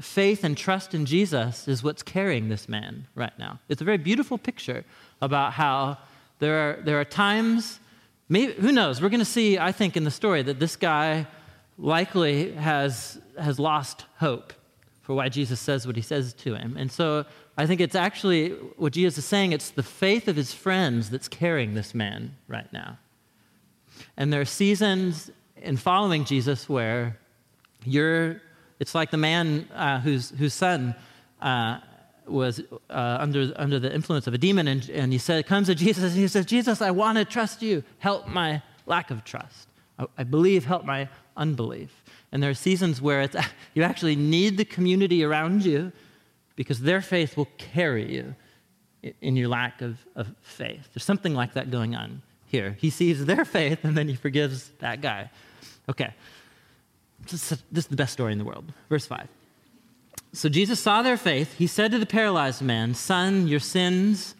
faith and trust in Jesus is what's carrying this man right now. It's a very beautiful picture about how there are, there are times, maybe, who knows, we're going to see, I think, in the story that this guy likely has, has lost hope for why Jesus says what he says to him. And so I think it's actually what Jesus is saying, it's the faith of his friends that's carrying this man right now. And there are seasons in following Jesus where you're, it's like the man uh, whose, whose son uh, was uh, under, under the influence of a demon, and, and he said, comes to Jesus, and he says, Jesus, I want to trust you. Help my lack of trust. I, I believe, help my unbelief. And there are seasons where it's, you actually need the community around you because their faith will carry you in your lack of, of faith. There's something like that going on here. He sees their faith and then he forgives that guy. Okay. This is the best story in the world. Verse 5. So Jesus saw their faith. He said to the paralyzed man, Son, your sins,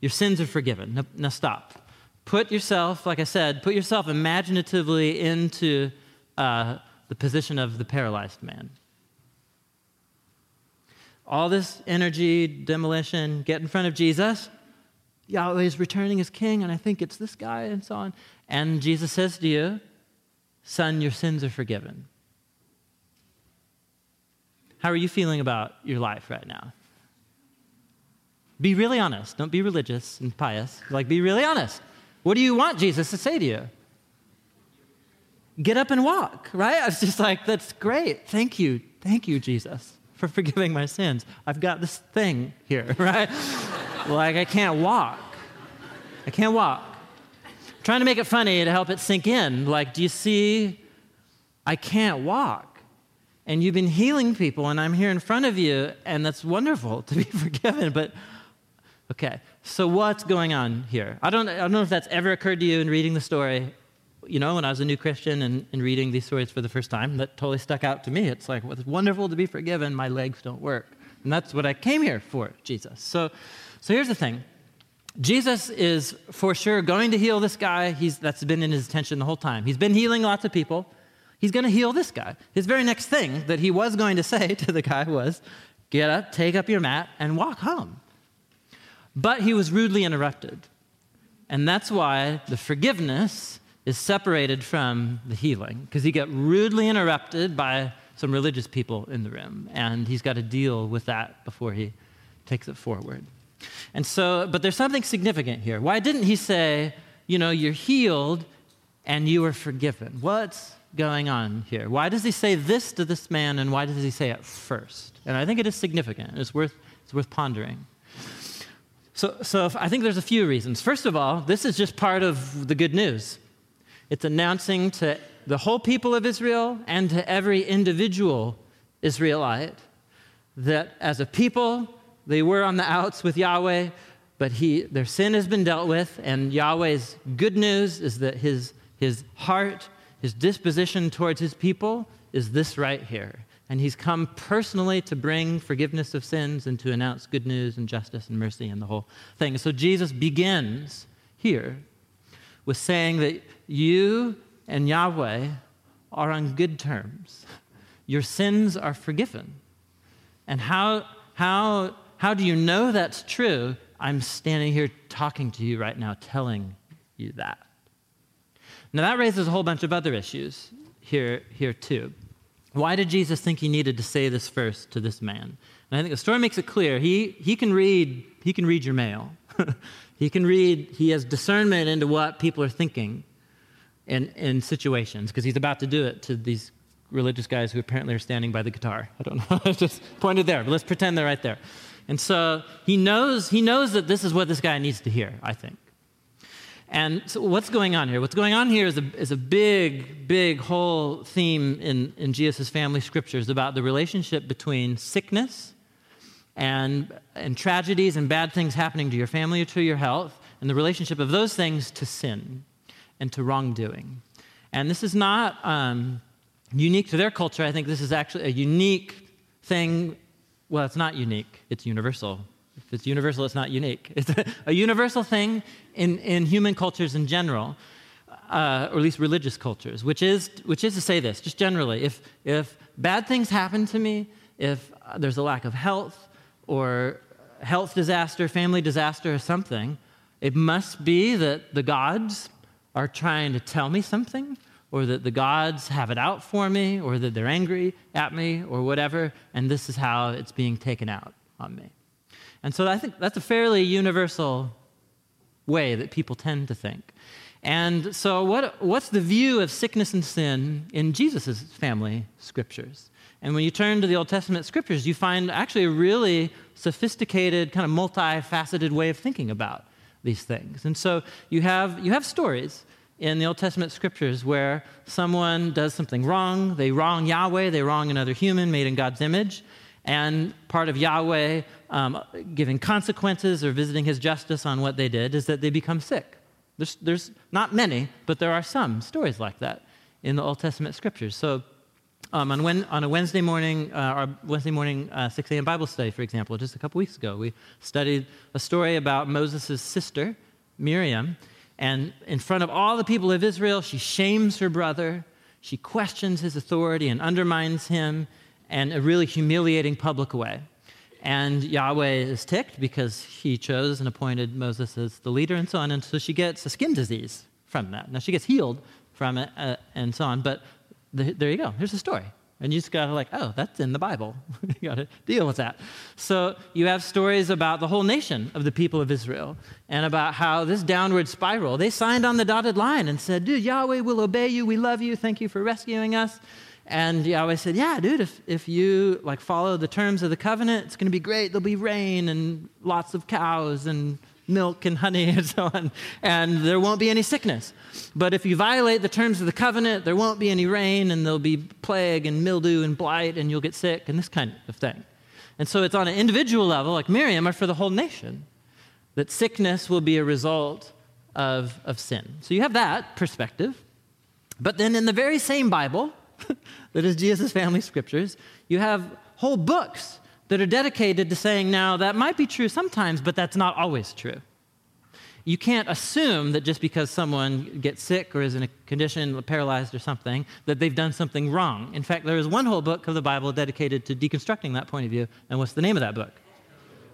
your sins are forgiven. Now, now stop. Put yourself, like I said, put yourself imaginatively into uh, the position of the paralyzed man. All this energy, demolition, get in front of Jesus. Yahweh is returning as king, and I think it's this guy, and so on. And Jesus says to you, Son, your sins are forgiven. How are you feeling about your life right now? Be really honest. Don't be religious and pious. Like, be really honest. What do you want Jesus to say to you? Get up and walk, right? I was just like, that's great. Thank you. Thank you, Jesus, for forgiving my sins. I've got this thing here, right? like, I can't walk. I can't walk. I'm trying to make it funny to help it sink in. Like, do you see? I can't walk and you've been healing people, and I'm here in front of you, and that's wonderful to be forgiven. But okay, so what's going on here? I don't, I don't know if that's ever occurred to you in reading the story. You know, when I was a new Christian and, and reading these stories for the first time, that totally stuck out to me. It's like, well, it's wonderful to be forgiven. My legs don't work. And that's what I came here for, Jesus. So, so here's the thing Jesus is for sure going to heal this guy. He's, that's been in his attention the whole time. He's been healing lots of people he's going to heal this guy. His very next thing that he was going to say to the guy was, Get up, take up your mat, and walk home. But he was rudely interrupted. And that's why the forgiveness is separated from the healing, because he got rudely interrupted by some religious people in the room. And he's got to deal with that before he takes it forward. And so, but there's something significant here. Why didn't he say, you know, you're healed and you are forgiven? What's going on here? Why does he say this to this man and why does he say it first? And I think it is significant. It's worth, it's worth pondering. So, so I think there's a few reasons. First of all, this is just part of the good news. It's announcing to the whole people of Israel and to every individual Israelite that as a people, they were on the outs with Yahweh, but he, their sin has been dealt with, and Yahweh's good news is that his, his heart his disposition towards his people is this right here. And he's come personally to bring forgiveness of sins and to announce good news and justice and mercy and the whole thing. So Jesus begins here with saying that you and Yahweh are on good terms. Your sins are forgiven. And how, how, how do you know that's true? I'm standing here talking to you right now, telling you that. Now, that raises a whole bunch of other issues here, here too. Why did Jesus think he needed to say this first to this man? And I think the story makes it clear. He, he, can, read, he can read your mail. he can read, he has discernment into what people are thinking in, in situations, because he's about to do it to these religious guys who apparently are standing by the guitar. I don't know. I just pointed there, but let's pretend they're right there. And so he knows, he knows that this is what this guy needs to hear, I think. And so, what's going on here? What's going on here is a, is a big, big whole theme in, in Jesus' family scriptures about the relationship between sickness and, and tragedies and bad things happening to your family or to your health, and the relationship of those things to sin and to wrongdoing. And this is not um, unique to their culture. I think this is actually a unique thing. Well, it's not unique, it's universal. It's universal, it's not unique. It's a, a universal thing in, in human cultures in general, uh, or at least religious cultures, which is, which is to say this, just generally, if, if bad things happen to me, if there's a lack of health, or health disaster, family disaster, or something, it must be that the gods are trying to tell me something, or that the gods have it out for me, or that they're angry at me, or whatever, and this is how it's being taken out on me. And so I think that's a fairly universal way that people tend to think. And so, what, what's the view of sickness and sin in Jesus' family scriptures? And when you turn to the Old Testament scriptures, you find actually a really sophisticated, kind of multifaceted way of thinking about these things. And so you have, you have stories in the Old Testament scriptures where someone does something wrong, they wrong Yahweh, they wrong another human made in God's image, and part of Yahweh um, giving consequences or visiting his justice on what they did is that they become sick. There's, there's not many, but there are some stories like that in the Old Testament scriptures. So um, on, when, on, a Wednesday morning, uh, our Wednesday morning uh, 6 a.m. Bible study, for example, just a couple weeks ago, we studied a story about Moses' sister, Miriam. And in front of all the people of Israel, she shames her brother. She questions his authority and undermines him in a really humiliating public way. And Yahweh is ticked because he chose and appointed Moses as the leader and so on. And so she gets a skin disease from that. Now, she gets healed from it uh, and so on. But the, there you go. Here's the story. And you just got to like, oh, that's in the Bible. you got to deal with that. So you have stories about the whole nation of the people of Israel and about how this downward spiral, they signed on the dotted line and said, dude, Yahweh will obey you. We love you. Thank you for rescuing us. And Yahweh said, yeah, dude, if, if you like follow the terms of the covenant, it's going to be great. There'll be rain and lots of cows and milk and honey and so on, and there won't be any sickness. But if you violate the terms of the covenant, there won't be any rain, and there'll be plague and mildew and blight, and you'll get sick, and this kind of thing. And so it's on an individual level, like Miriam, or for the whole nation, that sickness will be a result of, of sin. So you have that perspective. But then in the very same Bible, that is Jesus' family scriptures, you have whole books that are dedicated to saying, now, that might be true sometimes, but that's not always true. You can't assume that just because someone gets sick or is in a condition, paralyzed or something, that they've done something wrong. In fact, there is one whole book of the Bible dedicated to deconstructing that point of view. And what's the name of that book?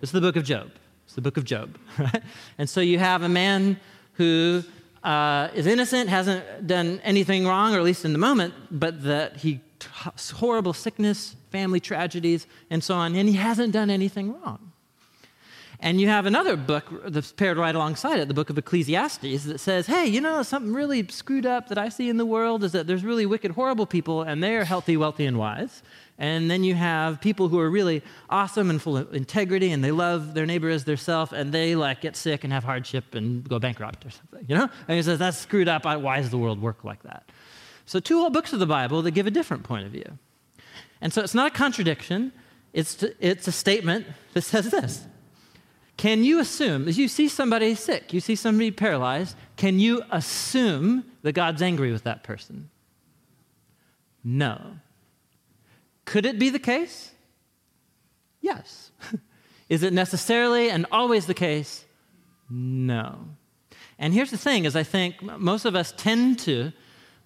It's the book of Job. It's the book of Job, right? And so you have a man who uh, is innocent, hasn't done anything wrong, or at least in the moment, but that he horrible sickness, family tragedies, and so on, and he hasn't done anything wrong. And you have another book that's paired right alongside it, the book of Ecclesiastes, that says, hey, you know, something really screwed up that I see in the world is that there's really wicked, horrible people, and they are healthy, wealthy, and wise. And then you have people who are really awesome and full of integrity, and they love their neighbor as their self, and they like get sick and have hardship and go bankrupt or something, you know? And he says, that's screwed up. Why does the world work like that? So, two whole books of the Bible that give a different point of view. And so it's not a contradiction, it's, to, it's a statement that says this Can you assume, as you see somebody sick, you see somebody paralyzed, can you assume that God's angry with that person? No. Could it be the case? Yes. Is it necessarily and always the case? No. And here's the thing is I think most of us tend to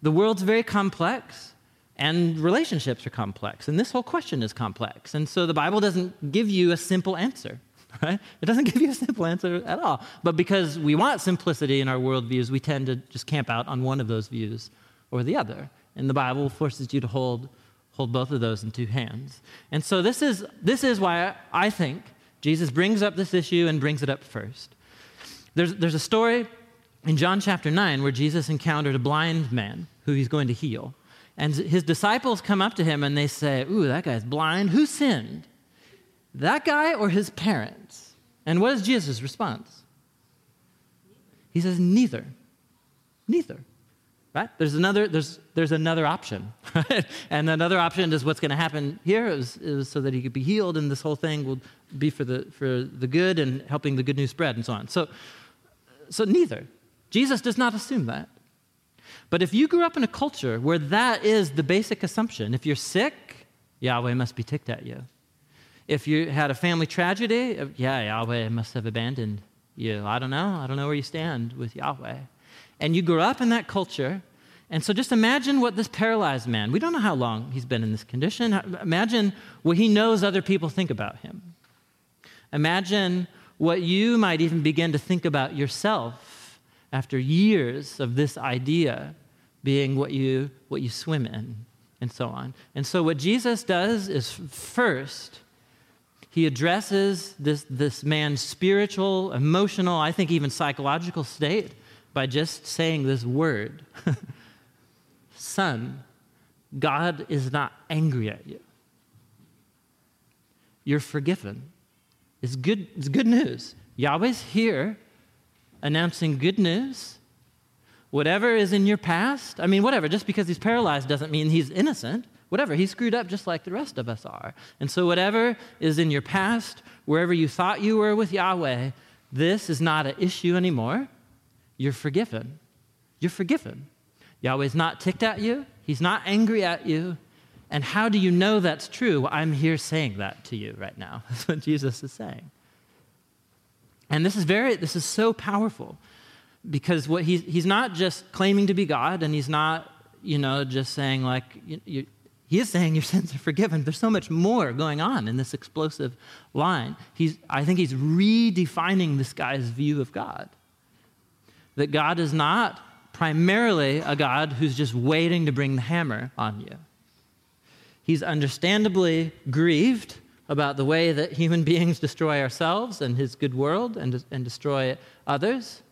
the world's very complex and relationships are complex, and this whole question is complex. And so the Bible doesn't give you a simple answer, right? It doesn't give you a simple answer at all. But because we want simplicity in our worldviews, we tend to just camp out on one of those views or the other. And the Bible forces you to hold, hold both of those in two hands. And so this is, this is why I think Jesus brings up this issue and brings it up first. There's, there's a story in John chapter 9 where Jesus encountered a blind man who he's going to heal. And his disciples come up to him and they say, Ooh, that guy's blind. Who sinned? That guy or his parents? And what is Jesus' response? He says, Neither. Neither. Right? There's another, there's, there's another option. Right? And another option is what's going to happen here is, is so that he could be healed, and this whole thing will be for the, for the good and helping the good news spread and so on. So, so neither. Jesus does not assume that. But if you grew up in a culture where that is the basic assumption, if you're sick, Yahweh must be ticked at you. If you had a family tragedy, uh, yeah, Yahweh must have abandoned you. I don't know. I don't know where you stand with Yahweh. And you grew up in that culture. And so just imagine what this paralyzed man, we don't know how long he's been in this condition. Imagine what he knows other people think about him. Imagine what you might even begin to think about yourself after years of this idea being what you, what you swim in, and so on. And so, what Jesus does is first, he addresses this, this man's spiritual, emotional, I think even psychological state by just saying this word Son, God is not angry at you. You're forgiven. It's good, it's good news. Yahweh's here announcing good news. Whatever is in your past, I mean, whatever, just because he's paralyzed doesn't mean he's innocent. Whatever, he screwed up just like the rest of us are. And so, whatever is in your past, wherever you thought you were with Yahweh, this is not an issue anymore. You're forgiven. You're forgiven. Yahweh's not ticked at you, he's not angry at you. And how do you know that's true? Well, I'm here saying that to you right now. That's what Jesus is saying. And this is very, this is so powerful because what he's, he's not just claiming to be God and he's not, you know, just saying like, you, you, he is saying your sins are forgiven. There's so much more going on in this explosive line. He's, I think he's redefining this guy's view of God. That God is not primarily a God who's just waiting to bring the hammer on you. He's understandably grieved about the way that human beings destroy ourselves and his good world and, and destroy others.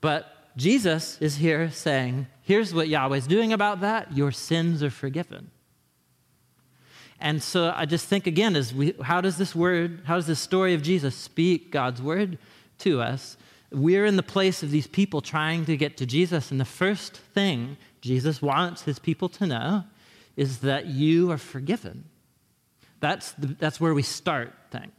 But Jesus is here saying, here's what Yahweh's doing about that your sins are forgiven. And so I just think again, is we, how does this word, how does this story of Jesus speak God's word to us? We're in the place of these people trying to get to Jesus, and the first thing Jesus wants his people to know is that you are forgiven. That's, the, that's where we start things.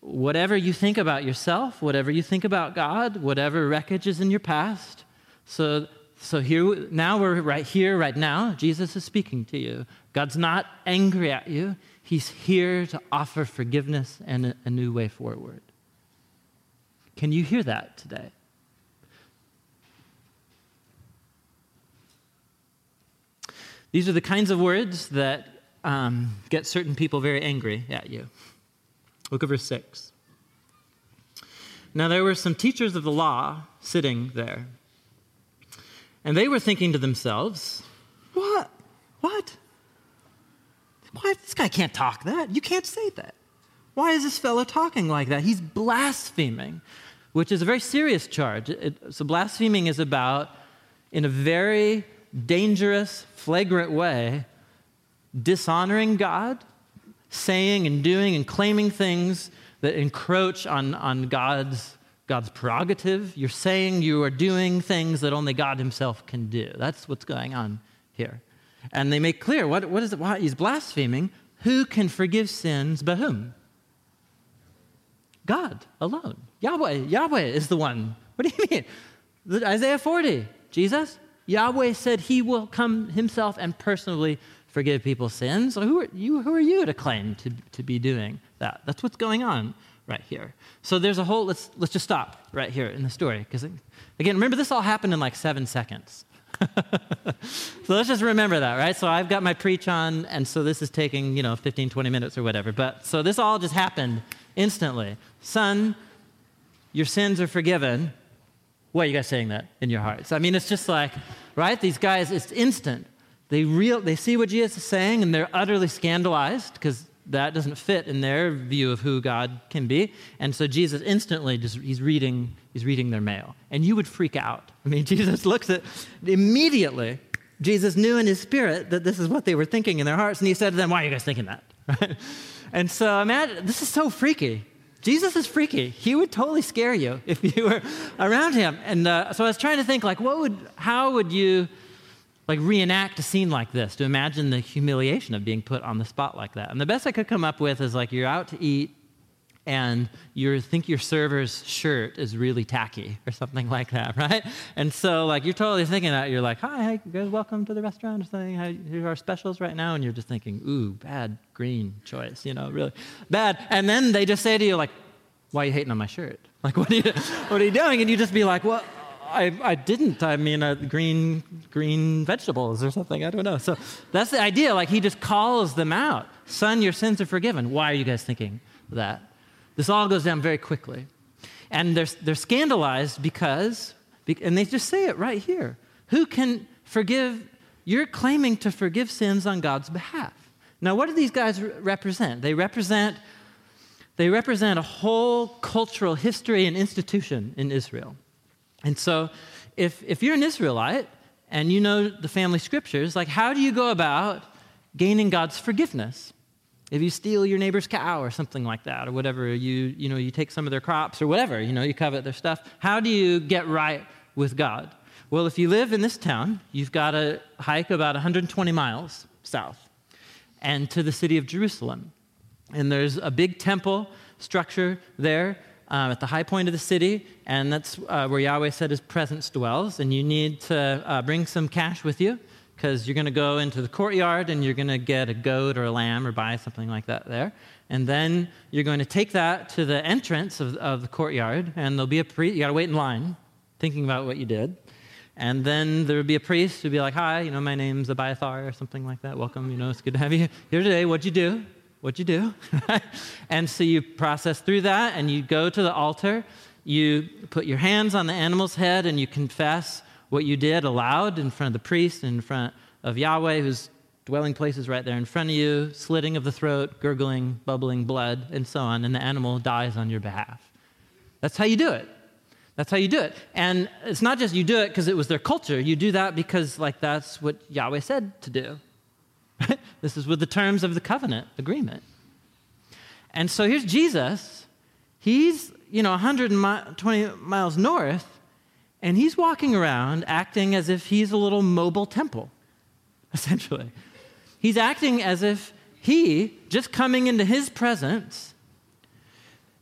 Whatever you think about yourself, whatever you think about God, whatever wreckage is in your past. So, so here, now we're right here, right now. Jesus is speaking to you. God's not angry at you. He's here to offer forgiveness and a, a new way forward. Can you hear that today? These are the kinds of words that um, get certain people very angry at you. Look at verse 6. Now there were some teachers of the law sitting there, and they were thinking to themselves, What? What? Why? This guy can't talk that. You can't say that. Why is this fellow talking like that? He's blaspheming, which is a very serious charge. It, so, blaspheming is about, in a very dangerous, flagrant way, dishonoring God, saying and doing and claiming things that encroach on, on God's, God's prerogative. You're saying you are doing things that only God Himself can do. That's what's going on here. And they make clear what, what is it? Why he's blaspheming. Who can forgive sins but whom? God alone. Yahweh. Yahweh is the one. What do you mean? Isaiah 40. Jesus? Yahweh said he will come himself and personally forgive people's sins. So who are you, who are you to claim to, to be doing that? That's what's going on right here. So there's a whole, let's, let's just stop right here in the story. Because, again, remember, this all happened in like seven seconds. so let's just remember that, right? So I've got my preach on, and so this is taking, you know, 15, 20 minutes or whatever. But so this all just happened instantly. Son, your sins are forgiven. Why are you guys saying that in your hearts? I mean, it's just like, right? These guys, it's instant. They, real, they see what Jesus is saying and they're utterly scandalized because that doesn't fit in their view of who God can be. And so Jesus instantly just he's reading he's reading their mail. And you would freak out. I mean, Jesus looks at immediately. Jesus knew in his spirit that this is what they were thinking in their hearts, and he said to them, "Why are you guys thinking that?" Right? And so imagine this is so freaky. Jesus is freaky. He would totally scare you if you were around him. And uh, so I was trying to think, like, what would, how would you, like, reenact a scene like this to imagine the humiliation of being put on the spot like that? And the best I could come up with is, like, you're out to eat, and you think your server's shirt is really tacky or something like that, right? And so, like, you're totally thinking that. You're like, hi, hey, guys, welcome to the restaurant or something. Here are our specials right now. And you're just thinking, ooh, bad green choice, you know, really bad. And then they just say to you, like, why are you hating on my shirt? Like, what are you, what are you doing? And you just be like, well, I, I didn't. I mean, uh, green, green vegetables or something. I don't know. So that's the idea. Like, he just calls them out. Son, your sins are forgiven. Why are you guys thinking that? This all goes down very quickly. And they're, they're scandalized because, and they just say it right here. Who can forgive? You're claiming to forgive sins on God's behalf. Now, what do these guys represent? They represent, they represent a whole cultural history and institution in Israel. And so, if, if you're an Israelite and you know the family scriptures, like how do you go about gaining God's forgiveness? If you steal your neighbor's cow or something like that or whatever you you know you take some of their crops or whatever you know you covet their stuff how do you get right with god well if you live in this town you've got to hike about 120 miles south and to the city of jerusalem and there's a big temple structure there um, at the high point of the city, and that's uh, where Yahweh said his presence dwells. And you need to uh, bring some cash with you because you're going to go into the courtyard and you're going to get a goat or a lamb or buy something like that there. And then you're going to take that to the entrance of, of the courtyard, and there'll be a priest. You got to wait in line, thinking about what you did. And then there would be a priest who'd be like, Hi, you know, my name's Abiathar or something like that. Welcome, you know, it's good to have you here today. What'd you do? What'd you do? and so you process through that, and you go to the altar. You put your hands on the animal's head, and you confess what you did aloud in front of the priest, and in front of Yahweh, whose dwelling place is right there in front of you, slitting of the throat, gurgling, bubbling blood, and so on, and the animal dies on your behalf. That's how you do it. That's how you do it. And it's not just you do it because it was their culture. You do that because, like, that's what Yahweh said to do. this is with the terms of the covenant agreement. And so here's Jesus. He's, you know, 120 miles north, and he's walking around acting as if he's a little mobile temple, essentially. He's acting as if he, just coming into his presence,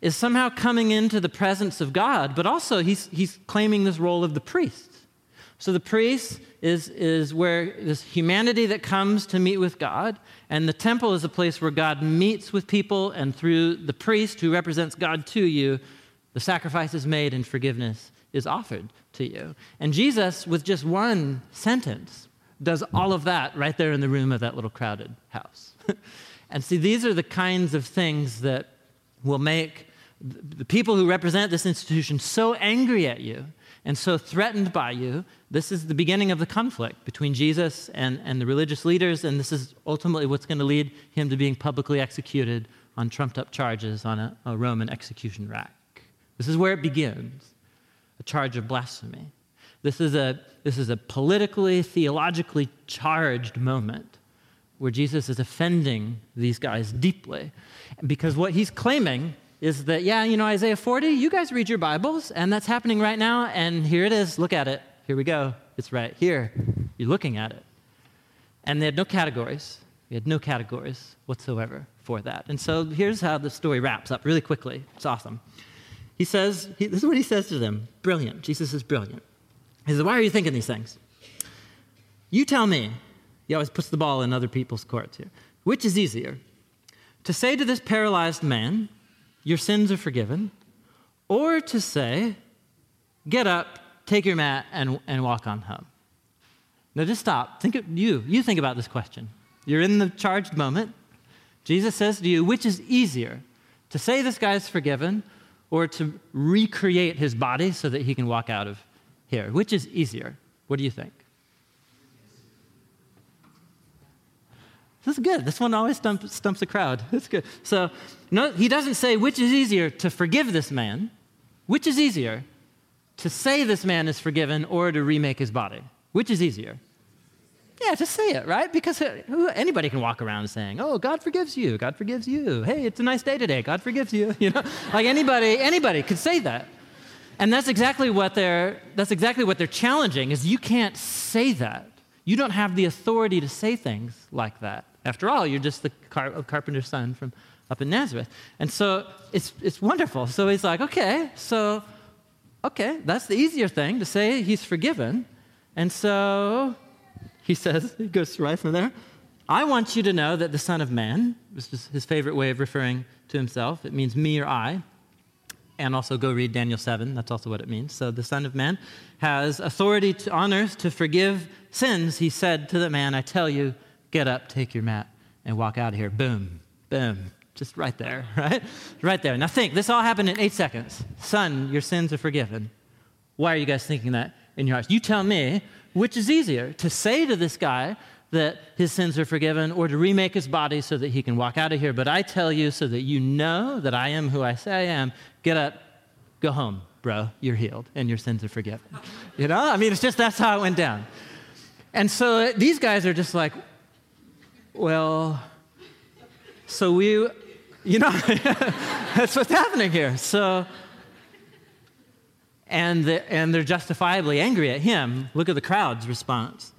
is somehow coming into the presence of God, but also he's, he's claiming this role of the priest. So the priest is, is where this humanity that comes to meet with God, and the temple is a place where God meets with people, and through the priest who represents God to you, the sacrifice is made and forgiveness is offered to you. And Jesus, with just one sentence, does all of that right there in the room of that little crowded house. and see, these are the kinds of things that will make the people who represent this institution so angry at you and so threatened by you. This is the beginning of the conflict between Jesus and, and the religious leaders, and this is ultimately what's going to lead him to being publicly executed on trumped up charges on a, a Roman execution rack. This is where it begins a charge of blasphemy. This is a, this is a politically, theologically charged moment where Jesus is offending these guys deeply. Because what he's claiming is that, yeah, you know, Isaiah 40, you guys read your Bibles, and that's happening right now, and here it is. Look at it. Here we go. It's right here. You're looking at it. And they had no categories. We had no categories whatsoever for that. And so here's how the story wraps up really quickly. It's awesome. He says, he, this is what he says to them brilliant. Jesus is brilliant. He says, Why are you thinking these things? You tell me. He always puts the ball in other people's courts here. Which is easier? To say to this paralyzed man, Your sins are forgiven, or to say, Get up, take your mat, and, and walk on home? Now just stop. Think of you. You think about this question. You're in the charged moment. Jesus says to you, Which is easier? To say this guy's forgiven, or to recreate his body so that he can walk out of here? Which is easier? What do you think? This is good. This one always stumps, a crowd. That's good. So, no, he doesn't say which is easier to forgive this man. Which is easier? To say this man is forgiven or to remake his body? Which is easier? Yeah, just say it, right? Because uh, anybody can walk around saying, "Oh, God forgives you. God forgives you. Hey, it's a nice day today. God forgives you." You know, like anybody, anybody could say that. And that's exactly what they're that's exactly what they're challenging is you can't say that. You don't have the authority to say things like that. After all, you're just the car- carpenter's son from up in Nazareth. And so it's, it's wonderful. So he's like, okay, so, okay, that's the easier thing to say he's forgiven. And so he says, he goes right from there. I want you to know that the Son of Man, this is his favorite way of referring to himself, it means me or I. And also go read Daniel 7, that's also what it means. So the Son of Man has authority to, on earth to forgive sins. He said to the man, I tell you, get up, take your mat, and walk out of here. Boom, boom, just right there, right? Right there. Now think, this all happened in eight seconds. Son, your sins are forgiven. Why are you guys thinking that in your hearts? You tell me, which is easier, to say to this guy that his sins are forgiven or to remake his body so that he can walk out of here. But I tell you so that you know that I am who I say I am, get up, go home, bro. You're healed and your sins are forgiven. You know? I mean, it's just that's how it went down. And so uh, these guys are just like, well, so we, you know, that's what's happening here. So, and, the, and they're justifiably angry at him. Look at the crowd's response.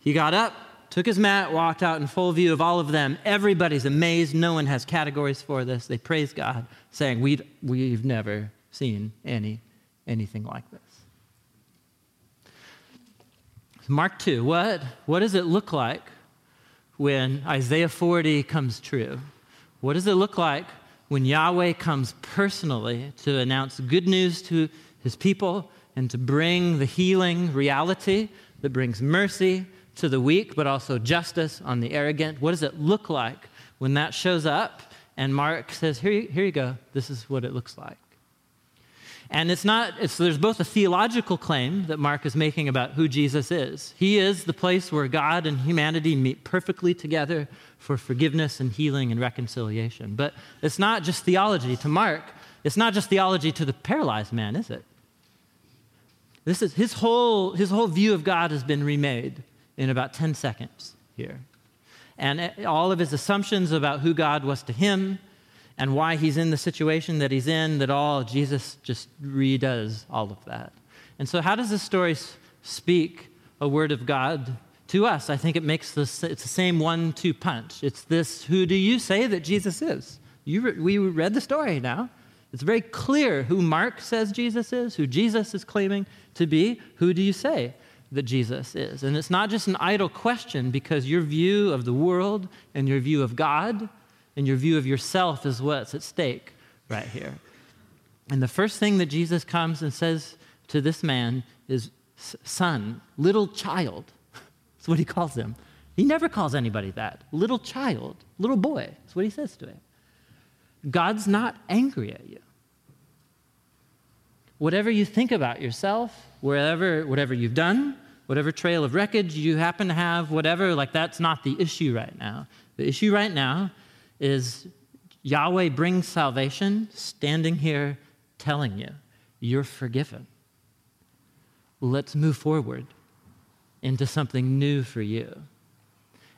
He got up, took his mat, walked out in full view of all of them. Everybody's amazed. No one has categories for this. They praise God, saying, we, We've never seen any, anything like this. Mark 2, what, what does it look like when Isaiah 40 comes true? What does it look like when Yahweh comes personally to announce good news to his people and to bring the healing reality that brings mercy to the weak, but also justice on the arrogant. What does it look like when that shows up? And Mark says, here here you go. This is what it looks like. And it's not, it's, there's both a theological claim that Mark is making about who Jesus is. He is the place where God and humanity meet perfectly together for forgiveness and healing and reconciliation. But it's not just theology to Mark, it's not just theology to the paralyzed man, is it? This is his whole, his whole view of God has been remade in about 10 seconds here. And all of his assumptions about who God was to him and why he's in the situation that he's in, that all, Jesus just redoes all of that. And so, how does this story speak a word of God to us? I think it makes this, it's the same one two punch. It's this who do you say that Jesus is? You, we read the story now. It's very clear who Mark says Jesus is, who Jesus is claiming to be. Who do you say? that Jesus is. And it's not just an idle question because your view of the world and your view of God and your view of yourself is what's at stake right here. And the first thing that Jesus comes and says to this man is, Son, little child. That's what he calls him. He never calls anybody that. Little child, little boy. That's what he says to him. God's not angry at you. Whatever you think about yourself, wherever, whatever you've done, whatever trail of wreckage you happen to have, whatever, like that's not the issue right now. The issue right now is Yahweh brings salvation standing here telling you, you're forgiven. Let's move forward into something new for you.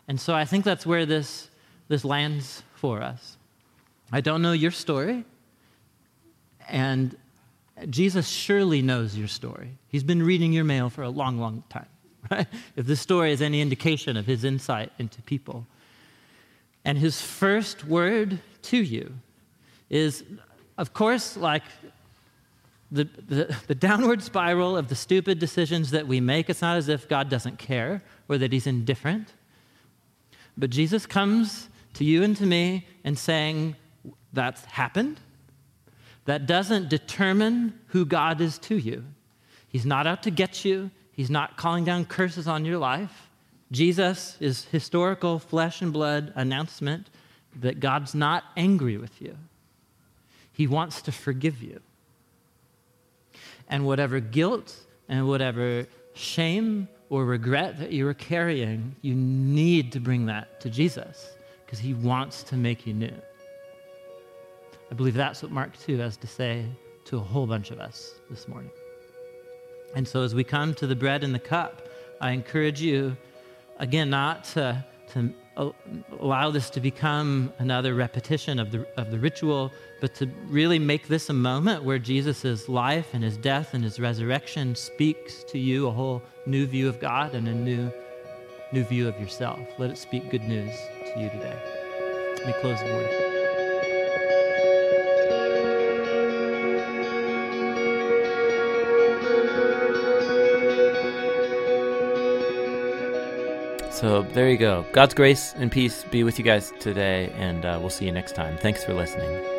And so I think that's where this, this lands for us. I don't know your story, and Jesus surely knows your story. He's been reading your mail for a long, long time, right? If this story is any indication of his insight into people. And his first word to you is, of course, like the, the, the, downward spiral of the stupid decisions that we make. It's not as if God doesn't care or that he's indifferent. But Jesus comes to you and to me and saying, That's happened that doesn't determine who God is to you. He's not out to get you, He's not calling down curses on your life. Jesus is historical flesh and blood announcement that God's not angry with you. He wants to forgive you. And whatever guilt and whatever shame or regret that you are carrying, you need to bring that to Jesus because he wants to make you new. I believe that's what Mark 2 has to say to a whole bunch of us this morning. And so as we come to the bread and the cup, I encourage you, again, not to, to allow this to become another repetition of the, of the ritual, but to really make this a moment where Jesus' life and his death and his resurrection speaks to you a whole new view of God and a new, new view of yourself. Let it speak good news to you today. Let me close the word. So there you go. God's grace and peace be with you guys today, and uh, we'll see you next time. Thanks for listening.